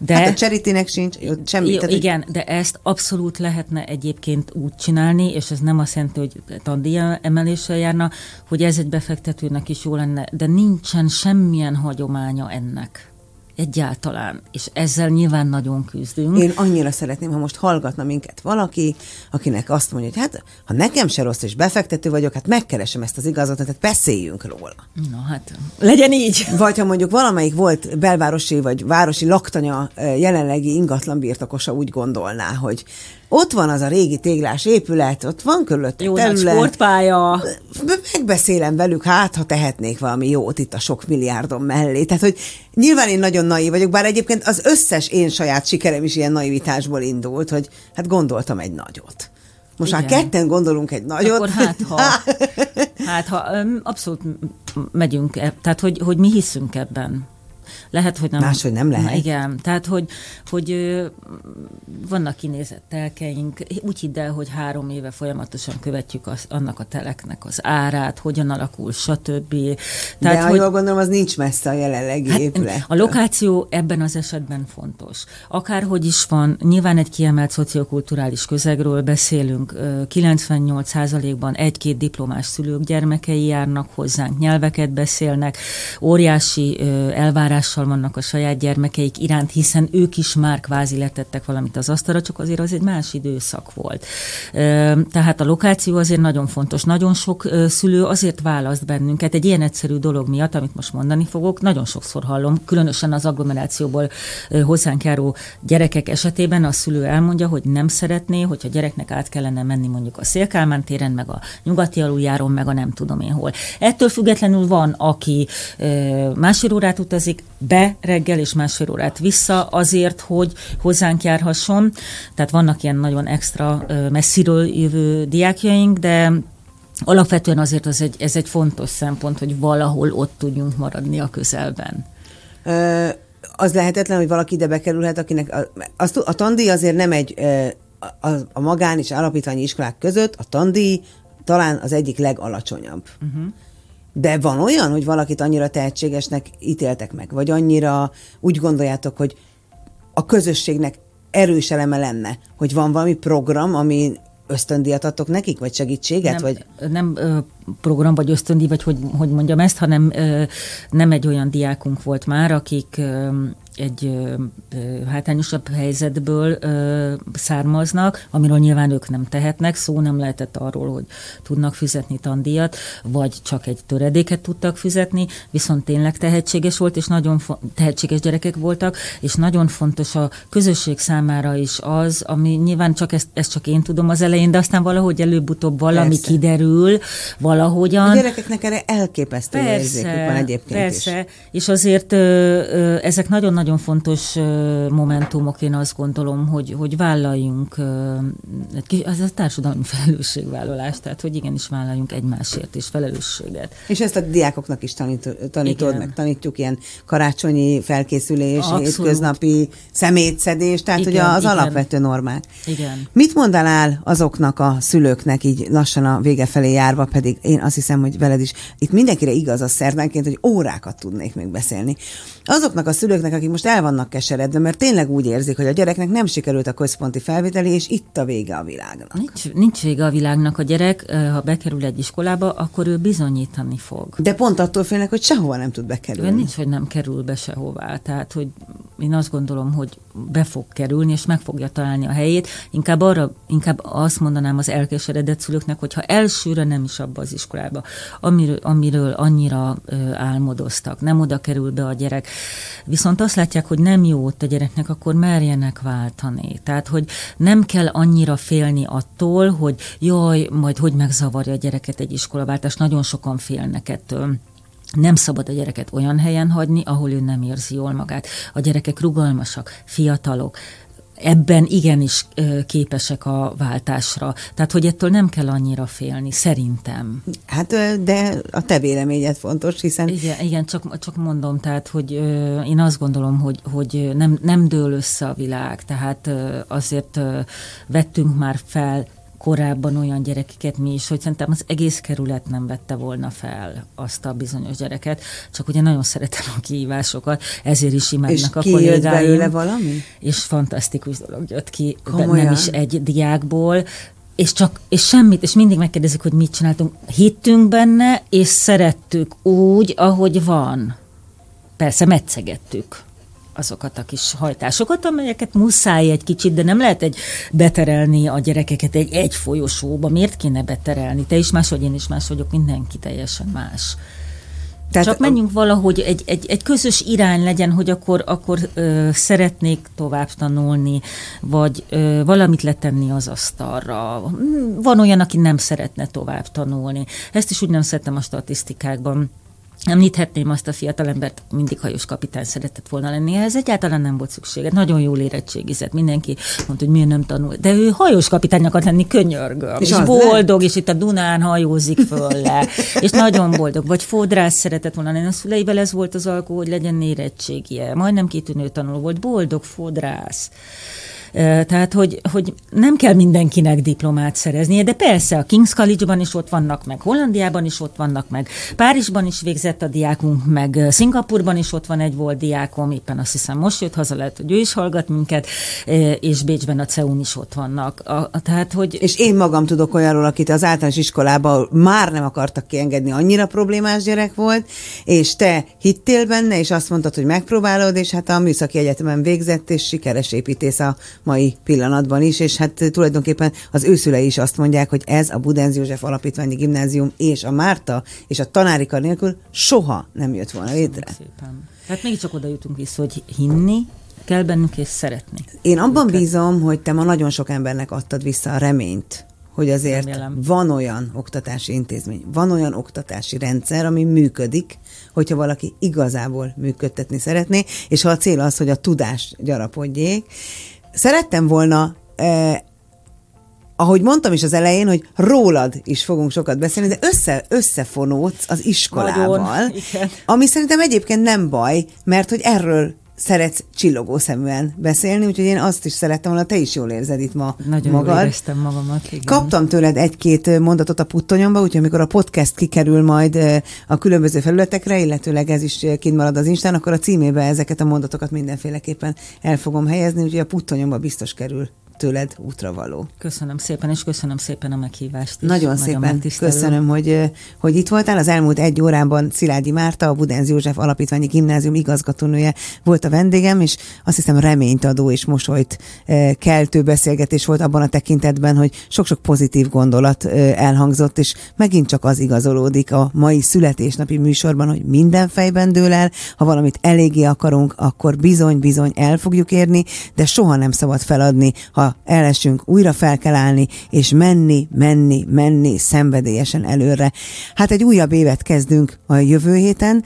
[SPEAKER 2] De,
[SPEAKER 1] Hát a charitynek sincs, semmi.
[SPEAKER 2] Jó,
[SPEAKER 1] tehát,
[SPEAKER 2] igen, de ezt abszolút lehetne egyébként úgy csinálni, és ez nem azt jelenti, hogy tandíja emeléssel járna, hogy ez egy befektetőnek is jó lenne, de nincsen semmilyen hagyománya ennek. Egyáltalán. És ezzel nyilván nagyon küzdünk.
[SPEAKER 1] Én annyira szeretném, ha most hallgatna minket valaki, akinek azt mondja, hogy hát, ha nekem se rossz és befektető vagyok, hát megkeresem ezt az igazatot, tehát beszéljünk róla.
[SPEAKER 2] Na hát, legyen így.
[SPEAKER 1] Vagy ha mondjuk valamelyik volt belvárosi vagy városi laktanya eh, jelenlegi ingatlan birtokosa úgy gondolná, hogy ott van az a régi téglás épület, ott van körülötte
[SPEAKER 2] Jó nagy
[SPEAKER 1] terület,
[SPEAKER 2] sportpálya.
[SPEAKER 1] megbeszélem velük, hát ha tehetnék valami jót itt a sok milliárdom mellé. Tehát, hogy nyilván én nagyon naív vagyok, bár egyébként az összes én saját sikerem is ilyen naivitásból indult, hogy hát gondoltam egy nagyot. Most már
[SPEAKER 2] Igen.
[SPEAKER 1] ketten gondolunk egy nagyot.
[SPEAKER 2] Akkor hát ha, hát ha abszolút megyünk, e- tehát hogy, hogy mi hiszünk ebben. Lehet, hogy nem.
[SPEAKER 1] Máshogy nem lehet.
[SPEAKER 2] Igen, tehát hogy, hogy vannak kinézett telkeink. Úgy hidd el, hogy három éve folyamatosan követjük az, annak a teleknek az árát, hogyan alakul, stb.
[SPEAKER 1] De ha
[SPEAKER 2] hogy,
[SPEAKER 1] jól gondolom, az nincs messze a jelenlegi hát, épület.
[SPEAKER 2] a lokáció ebben az esetben fontos. Akárhogy is van, nyilván egy kiemelt szociokulturális közegről beszélünk, ö, 98%-ban egy-két diplomás szülők gyermekei járnak hozzánk, nyelveket beszélnek, óriási ö, elvárással vannak a saját gyermekeik iránt, hiszen ők is már kvázi letettek valamit az asztalra, csak azért az egy más időszak volt. Tehát a lokáció azért nagyon fontos. Nagyon sok szülő azért választ bennünket egy ilyen egyszerű dolog miatt, amit most mondani fogok, nagyon sokszor hallom, különösen az agglomerációból hozzánk járó gyerekek esetében a szülő elmondja, hogy nem szeretné, hogyha gyereknek át kellene menni mondjuk a Szélkálmán téren, meg a nyugati aluljáron, meg a nem tudom én hol. Ettől függetlenül van, aki másfél órát utazik be reggel, és másfél órát vissza azért, hogy hozzánk járhasson. Tehát vannak ilyen nagyon extra messziről jövő diákjaink, de alapvetően azért az egy, ez egy fontos szempont, hogy valahol ott tudjunk maradni a közelben.
[SPEAKER 1] Ö, az lehetetlen, hogy valaki ide bekerülhet, akinek a, azt, a tandíj azért nem egy a, a magán és alapítványi iskolák között a tandíj talán az egyik legalacsonyabb. Uh-huh. De van olyan, hogy valakit annyira tehetségesnek ítéltek meg, vagy annyira úgy gondoljátok, hogy a közösségnek erős eleme lenne, hogy van valami program, ami ösztöndíjat adtok nekik, vagy segítséget?
[SPEAKER 2] nem,
[SPEAKER 1] vagy...
[SPEAKER 2] nem ö, program vagy ösztöndi, vagy hogy, hogy mondjam ezt, hanem ö, nem egy olyan diákunk volt már, akik ö, egy hátrányosabb helyzetből származnak, amiről nyilván ők nem tehetnek, szó nem lehetett arról, hogy tudnak fizetni tandíjat, vagy csak egy töredéket tudtak fizetni, viszont tényleg tehetséges volt, és nagyon tehetséges gyerekek voltak, és nagyon fontos a közösség számára is az, ami nyilván csak ezt, ezt csak én tudom az elején, de aztán valahogy előbb-utóbb valami
[SPEAKER 1] Persze.
[SPEAKER 2] kiderül, valahogyan.
[SPEAKER 1] A gyerekeknek erre elképesztő érzékük van egyébként
[SPEAKER 2] persze.
[SPEAKER 1] is.
[SPEAKER 2] és azért ö, ö, ezek nagyon-nagyon fontos ö, momentumok, én azt gondolom, hogy, hogy vállaljunk, az a társadalmi felelősségvállalás, tehát hogy igenis vállaljunk egymásért is felelősséget.
[SPEAKER 1] És ezt a diákoknak is tanít, tanítod,
[SPEAKER 2] Igen.
[SPEAKER 1] meg tanítjuk ilyen karácsonyi felkészülés,
[SPEAKER 2] Abszolút.
[SPEAKER 1] hétköznapi szemétszedés, tehát
[SPEAKER 2] Igen,
[SPEAKER 1] ugye az
[SPEAKER 2] igen.
[SPEAKER 1] alapvető normák.
[SPEAKER 2] Igen.
[SPEAKER 1] Mit mondanál azoknak a szülőknek így lassan a vége felé járva, pedig én azt hiszem, hogy veled is itt mindenkire igaz a szerdánként, hogy órákat tudnék még beszélni. Azoknak a szülőknek, akik most el vannak keseredve, mert tényleg úgy érzik, hogy a gyereknek nem sikerült a központi felvételi, és itt a vége a világnak.
[SPEAKER 2] Nincs, nincs vége a világnak. A gyerek, ha bekerül egy iskolába, akkor ő bizonyítani fog.
[SPEAKER 1] De pont attól félnek, hogy sehova nem tud
[SPEAKER 2] Ő
[SPEAKER 1] bekerülni.
[SPEAKER 2] nincs, hogy nem kerül be sehová. Tehát, hogy én azt gondolom, hogy be fog kerülni, és meg fogja találni a helyét. Inkább arra, inkább azt mondanám az elkeseredett szülőknek, hogyha elsőre nem is abba az iskolába, amiről, amiről annyira ö, álmodoztak, nem oda kerül be a gyerek. Viszont azt látják, hogy nem jó ott a gyereknek, akkor merjenek váltani. Tehát, hogy nem kell annyira félni attól, hogy jaj, majd hogy megzavarja a gyereket egy iskolaváltás. Nagyon sokan félnek ettől. Nem szabad a gyereket olyan helyen hagyni, ahol ő nem érzi jól magát. A gyerekek rugalmasak, fiatalok, ebben igenis képesek a váltásra. Tehát, hogy ettől nem kell annyira félni, szerintem.
[SPEAKER 1] Hát, de a te véleményed fontos, hiszen
[SPEAKER 2] Igen, igen csak, csak mondom, tehát, hogy én azt gondolom, hogy, hogy nem, nem dől össze a világ, tehát azért vettünk már fel korábban olyan gyerekeket mi is, hogy szerintem az egész kerület nem vette volna fel azt a bizonyos gyereket, csak ugye nagyon szeretem a kihívásokat, ezért is
[SPEAKER 1] és
[SPEAKER 2] imádnak a
[SPEAKER 1] kijött belőle
[SPEAKER 2] kollégáim.
[SPEAKER 1] valami?
[SPEAKER 2] És fantasztikus dolog jött ki,
[SPEAKER 1] Komolyan?
[SPEAKER 2] nem is egy diákból, és csak, és semmit, és mindig megkérdezik, hogy mit csináltunk. Hittünk benne, és szerettük úgy, ahogy van. Persze metszegettük azokat a kis hajtásokat, amelyeket muszáj egy kicsit, de nem lehet egy beterelni a gyerekeket egy, egy folyosóba. Miért kéne beterelni? Te is más vagy, én is más vagyok, mindenki teljesen más.
[SPEAKER 1] Tehát
[SPEAKER 2] Csak menjünk valahogy, egy, egy, egy közös irány legyen, hogy akkor, akkor ö, szeretnék tovább tanulni, vagy ö, valamit letenni az asztalra. Mm, Van olyan, aki nem szeretne tovább tanulni. Ezt is úgy nem szeretem a statisztikákban. Említhetném azt a fiatalembert, mindig hajós kapitány szeretett volna lenni, ehhez egyáltalán nem volt szüksége. Nagyon jól érettségizett, mindenki mondta, hogy miért nem tanul. De ő hajós kapitány akart lenni, könyörgöm.
[SPEAKER 1] És
[SPEAKER 2] És, boldog, és itt a Dunán hajózik föl le. és nagyon boldog. Vagy fodrász szeretett volna lenni. A szüleivel ez volt az alkó, hogy legyen érettségie. Majdnem kitűnő tanuló volt, boldog fodrász. Tehát, hogy, hogy nem kell mindenkinek diplomát szereznie, de persze a King's College-ban is ott vannak, meg Hollandiában is ott vannak, meg Párizsban is végzett a diákunk, meg Szingapurban is ott van egy volt diákom, éppen azt hiszem most jött haza, lehet, hogy ő is hallgat minket, és Bécsben a CEUN is ott vannak. A, tehát, hogy
[SPEAKER 1] És én magam tudok olyanról, akit az általános iskolában már nem akartak kiengedni, annyira problémás gyerek volt, és te hittél benne, és azt mondtad, hogy megpróbálod, és hát a műszaki egyetemen végzett, és sikeres építész a mai pillanatban is, és hát tulajdonképpen az ő szülei is azt mondják, hogy ez a Budenz József Alapítványi Gimnázium és a Márta és a tanári kar nélkül soha nem jött volna létre.
[SPEAKER 2] szépen. Tehát mégiscsak oda jutunk vissza, hogy hinni kell bennük, és szeretni.
[SPEAKER 1] Én abban bízom, hogy te ma nagyon sok embernek adtad vissza a reményt, hogy azért
[SPEAKER 2] Remélem.
[SPEAKER 1] van olyan oktatási intézmény, van olyan oktatási rendszer, ami működik, hogyha valaki igazából működtetni szeretné, és ha a cél az, hogy a tudás gyarapodjék. Szerettem volna eh, ahogy mondtam is az elején, hogy rólad is fogunk sokat beszélni, de össze, összefonódsz az iskolával,
[SPEAKER 2] Nagyon, igen.
[SPEAKER 1] ami szerintem egyébként nem baj, mert hogy erről szeretsz csillogó szeműen beszélni, úgyhogy én azt is szerettem volna, te is jól érzed itt ma
[SPEAKER 2] Nagyon
[SPEAKER 1] magad.
[SPEAKER 2] jól éreztem magamat. Igen.
[SPEAKER 1] Kaptam tőled egy-két mondatot a puttonyomba, úgyhogy amikor a podcast kikerül majd a különböző felületekre, illetőleg ez is kint marad az Instán, akkor a címébe ezeket a mondatokat mindenféleképpen el fogom helyezni, úgyhogy a puttonyomba biztos kerül tőled útra való.
[SPEAKER 2] Köszönöm szépen, és köszönöm szépen a meghívást. is.
[SPEAKER 1] Nagyon szépen
[SPEAKER 2] megtisztelő.
[SPEAKER 1] köszönöm, hogy, hogy itt voltál. Az elmúlt egy órában Szilágyi Márta, a Budenz József Alapítványi Gimnázium igazgatónője volt a vendégem, és azt hiszem reményt adó és mosolyt keltő beszélgetés volt abban a tekintetben, hogy sok-sok pozitív gondolat elhangzott, és megint csak az igazolódik a mai születésnapi műsorban, hogy minden fejben dől el, ha valamit eléggé akarunk, akkor bizony-bizony el fogjuk érni, de soha nem szabad feladni, ha újra elesünk, újra fel kell állni, és menni, menni, menni szenvedélyesen előre. Hát egy újabb évet kezdünk a jövő héten.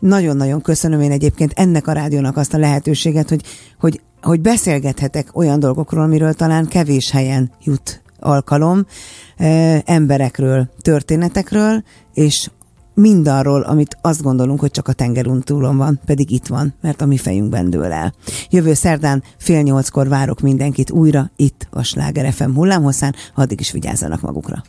[SPEAKER 1] Nagyon-nagyon köszönöm én egyébként ennek a rádiónak azt a lehetőséget, hogy, hogy, hogy beszélgethetek olyan dolgokról, amiről talán kevés helyen jut alkalom, emberekről, történetekről, és mindarról, amit azt gondolunk, hogy csak a tengerun túlon van, pedig itt van, mert a mi fejünkben dől el. Jövő szerdán fél nyolckor várok mindenkit újra itt a Sláger FM hullámhosszán, addig is vigyázzanak magukra.